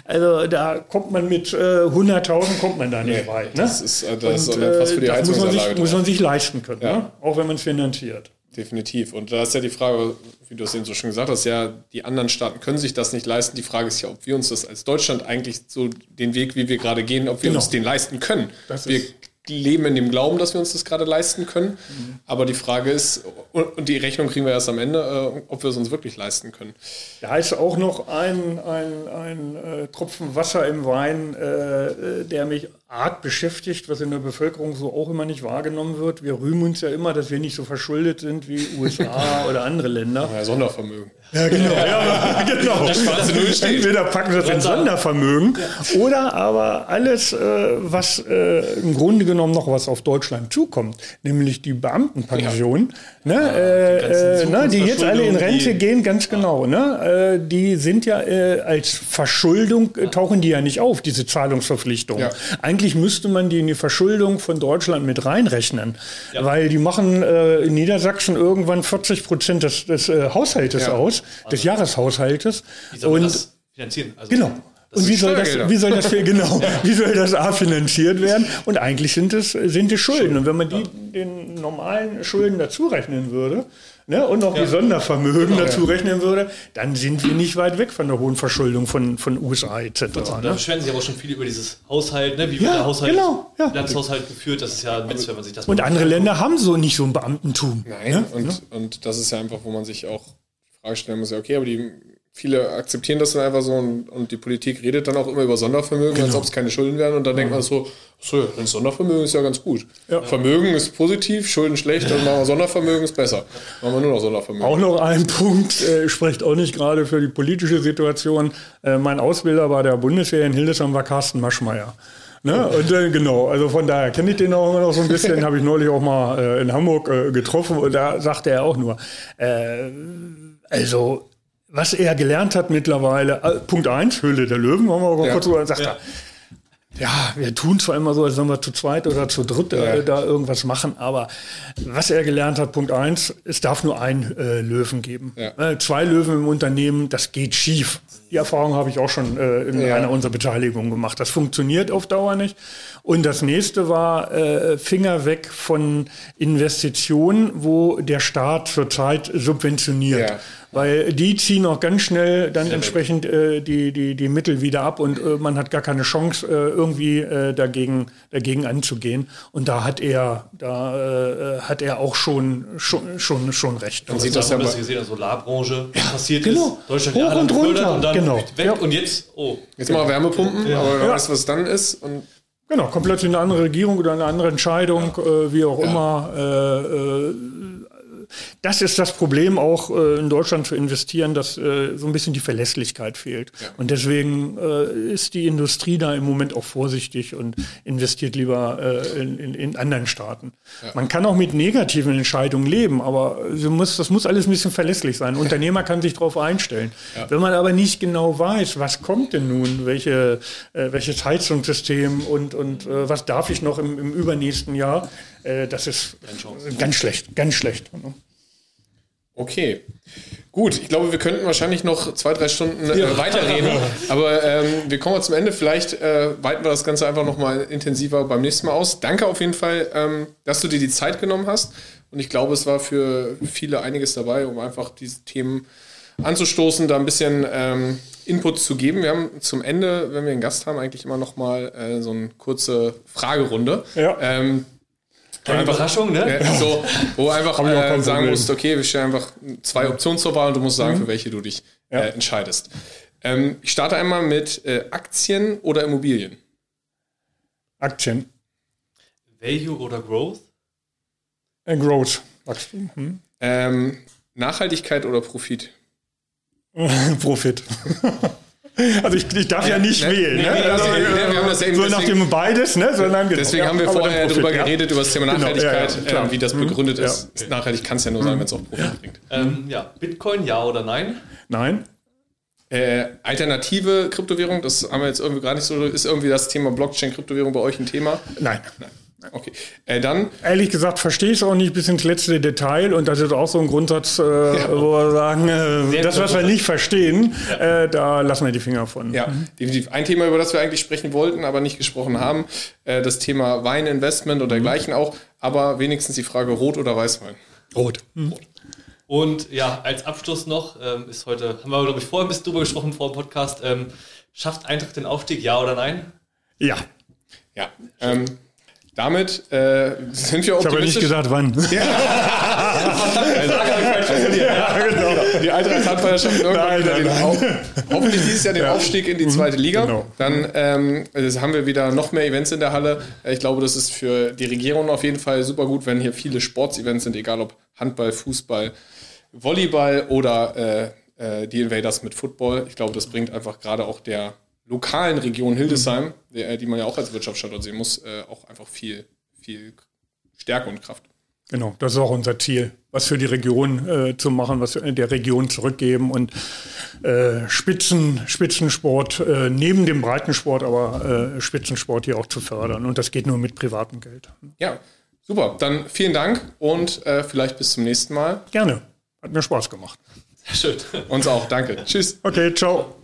Also da kommt man mit 100.000 kommt man da nicht nee, weit. Ne? Das ist, das und, fast für die das muss man, sich, muss man sich leisten können, ja. ne? auch wenn man es finanziert. Definitiv. Und da ist ja die Frage, wie du es eben so schon gesagt hast, ja, die anderen Staaten können sich das nicht leisten. Die Frage ist ja, ob wir uns das als Deutschland eigentlich so den Weg, wie wir gerade gehen, ob wir genau. uns den leisten können. Das wir leben in dem Glauben, dass wir uns das gerade leisten können. Mhm. Aber die Frage ist, und die Rechnung kriegen wir erst am Ende, äh, ob wir es uns wirklich leisten können. Da ist auch noch ein, ein, ein äh, Tropfen Wasser im Wein, äh, äh der mich arg beschäftigt, was in der Bevölkerung so auch immer nicht wahrgenommen wird. Wir rühmen uns ja immer, dass wir nicht so verschuldet sind wie USA oder andere Länder. Ja, Sondervermögen. Ja, genau. ja, genau. Entweder packen wir das in Sondervermögen oder aber alles, äh, was äh, im Grunde genommen noch was auf Deutschland zukommt, nämlich die Beamtenpension, ja. ne, äh, die, ne, die jetzt alle in Rente gehen, ganz genau. Ne, äh, die sind ja äh, als Verschuldung, äh, tauchen die ja nicht auf, diese Zahlungsverpflichtungen. Eigentlich müsste man die in die Verschuldung von Deutschland mit reinrechnen, weil die machen in Niedersachsen irgendwann 40 Prozent des, des Haushaltes aus des also, Jahreshaushaltes. Und das finanzieren? Also, genau. Und wie soll, das, wie soll das genau, wie soll das A finanziert werden? Und eigentlich sind es, sind es Schulden. Und wenn man die den normalen Schulden dazu rechnen würde, ne, und noch ja. die Sondervermögen genau, dazu rechnen würde, dann sind wir nicht weit weg von der hohen Verschuldung von, von USA etc. Ne? Da beschweren sich aber schon viel über dieses Haushalt, ne? wie wird der Haushalt, genau, ja. Landeshaushalt geführt, das ist ja ein Witz, wenn man sich das Und andere Länder haben so nicht so ein Beamtentum. Nein, ne? und, und das ist ja einfach, wo man sich auch Frage stellen muss, ja, okay, aber die viele akzeptieren das dann einfach so und, und die Politik redet dann auch immer über Sondervermögen, genau. als ob es keine Schulden wären und dann denkt man so, so, ein Sondervermögen ist ja ganz gut. Ja. Vermögen ist positiv, Schulden schlecht, dann machen wir Sondervermögen ist besser. Machen wir nur noch Sondervermögen. Auch noch ein Punkt, äh, spricht auch nicht gerade für die politische Situation. Äh, mein Ausbilder bei der Bundeswehr in Hildesheim war Carsten Maschmeyer. Ne? Und äh, genau, also von daher kenne ich den auch immer noch so ein bisschen, habe ich neulich auch mal äh, in Hamburg äh, getroffen und da sagte er auch nur, äh, also, was er gelernt hat mittlerweile, äh, Punkt eins, Höhle der Löwen, wollen wir mal ja. kurz drüber, sagt ja. er, ja, wir tun zwar immer so, als wenn wir zu zweit oder zu dritt äh, ja. da irgendwas machen, aber was er gelernt hat, Punkt eins, es darf nur einen äh, Löwen geben. Ja. Äh, zwei Löwen im Unternehmen, das geht schief. Die Erfahrung habe ich auch schon äh, in einer unserer Beteiligungen gemacht. Das funktioniert auf Dauer nicht. Und das nächste war Finger weg von Investitionen, wo der Staat zurzeit subventioniert. Weil die ziehen auch ganz schnell dann Sehr entsprechend äh, die, die, die Mittel wieder ab und äh, man hat gar keine Chance, äh, irgendwie äh, dagegen, dagegen anzugehen. Und da hat er, da äh, hat er auch schon, schon, schon, schon recht. Man sieht das ja das gesehen, in der Solarbranche ja, passiert genau. ist. Deutschland Hoch und runter. Und dann genau. weg ja. und jetzt, oh. Jetzt mal Wärmepumpen, ja. aber wer weiß, was dann ist. Und Genau, komplett in eine andere Regierung oder eine andere Entscheidung, ja. äh, wie auch ja. immer. Äh, äh, das ist das Problem auch äh, in Deutschland zu investieren, dass äh, so ein bisschen die Verlässlichkeit fehlt. Ja. Und deswegen äh, ist die Industrie da im Moment auch vorsichtig und investiert lieber äh, in, in, in, anderen Staaten. Ja. Man kann auch mit negativen Entscheidungen leben, aber muss, das muss alles ein bisschen verlässlich sein. Ein Unternehmer kann sich darauf einstellen. Ja. Wenn man aber nicht genau weiß, was kommt denn nun, welche, äh, welches Heizungssystem und, und äh, was darf ich noch im, im übernächsten Jahr, das ist ganz schlecht, ganz schlecht. Ne? Okay. Gut, ich glaube, wir könnten wahrscheinlich noch zwei, drei Stunden äh, ja. weiterreden. Aber ähm, wir kommen zum Ende. Vielleicht äh, weiten wir das Ganze einfach nochmal intensiver beim nächsten Mal aus. Danke auf jeden Fall, ähm, dass du dir die Zeit genommen hast. Und ich glaube, es war für viele einiges dabei, um einfach diese Themen anzustoßen, da ein bisschen ähm, Input zu geben. Wir haben zum Ende, wenn wir einen Gast haben, eigentlich immer nochmal äh, so eine kurze Fragerunde. Ja. Ähm, keine Überraschung, ne? So, wo einfach äh, sagen musst, okay, wir stellen einfach zwei Optionen zur Wahl und du musst sagen, mhm. für welche du dich ja. äh, entscheidest. Ähm, ich starte einmal mit äh, Aktien oder Immobilien. Aktien. Value oder Growth? Äh, Growth. Wachstum. Hm. Ähm, Nachhaltigkeit oder Profit? Profit. Also ich, ich darf ja, ja nicht ne, wählen. Ne? Nee, also, nee, wir haben das ja so nach dem beides, ne? Sondern genau. Deswegen haben wir vorher darüber geredet, über das Thema genau, Nachhaltigkeit, genau, äh, wie das mhm. begründet mhm. ist. Nachhaltig kann es ja nur sein, mhm. wenn es auch Profit bringt. Ähm, ja, Bitcoin, ja oder nein? Nein. Äh, alternative Kryptowährung, das haben wir jetzt irgendwie gar nicht so, ist irgendwie das Thema Blockchain-Kryptowährung bei euch ein Thema? Nein. Nein. Okay. Äh, dann. Ehrlich gesagt verstehe ich es auch nicht bis ins letzte Detail und das ist auch so ein Grundsatz, äh, ja. wo wir sagen, äh, das, was wir nicht verstehen, ja. äh, da lassen wir die Finger von. Ja, mhm. definitiv. Ein Thema, über das wir eigentlich sprechen wollten, aber nicht gesprochen haben, äh, das Thema Weininvestment und dergleichen mhm. auch, aber wenigstens die Frage Rot oder Weißwein? Rot. Mhm. Rot. Und ja, als Abschluss noch, ähm, ist heute, haben wir, glaube ich, vorher ein bisschen drüber gesprochen vor dem Podcast, ähm, schafft Eintracht den Aufstieg, ja oder nein? Ja. Ja. Ähm, damit äh, sind wir optimistisch. Ich habe nicht gesagt, wann. Ja. ja, genau. Die Eintracht Handballschaft irgendwann nein, wieder nein, den Auf, hoffentlich dieses Jahr den ja. Aufstieg in die mhm. zweite Liga. Genau. Dann ähm, haben wir wieder noch mehr Events in der Halle. Ich glaube, das ist für die Regierung auf jeden Fall super gut, wenn hier viele Sportsevents sind, egal ob Handball, Fußball, Volleyball oder äh, äh, die Invaders mit Football. Ich glaube, das bringt einfach gerade auch der lokalen Region Hildesheim, mhm. die, die, man ja auch als Wirtschaftsstandort sehen muss, äh, auch einfach viel, viel Stärke und Kraft. Genau, das ist auch unser Ziel, was für die Region äh, zu machen, was der Region zurückgeben und äh, Spitzen, Spitzensport äh, neben dem Breitensport, aber äh, Spitzensport hier auch zu fördern. Und das geht nur mit privatem Geld. Ja, super. Dann vielen Dank und äh, vielleicht bis zum nächsten Mal. Gerne. Hat mir Spaß gemacht. Sehr schön. Uns auch. Danke. Tschüss. Okay, ciao.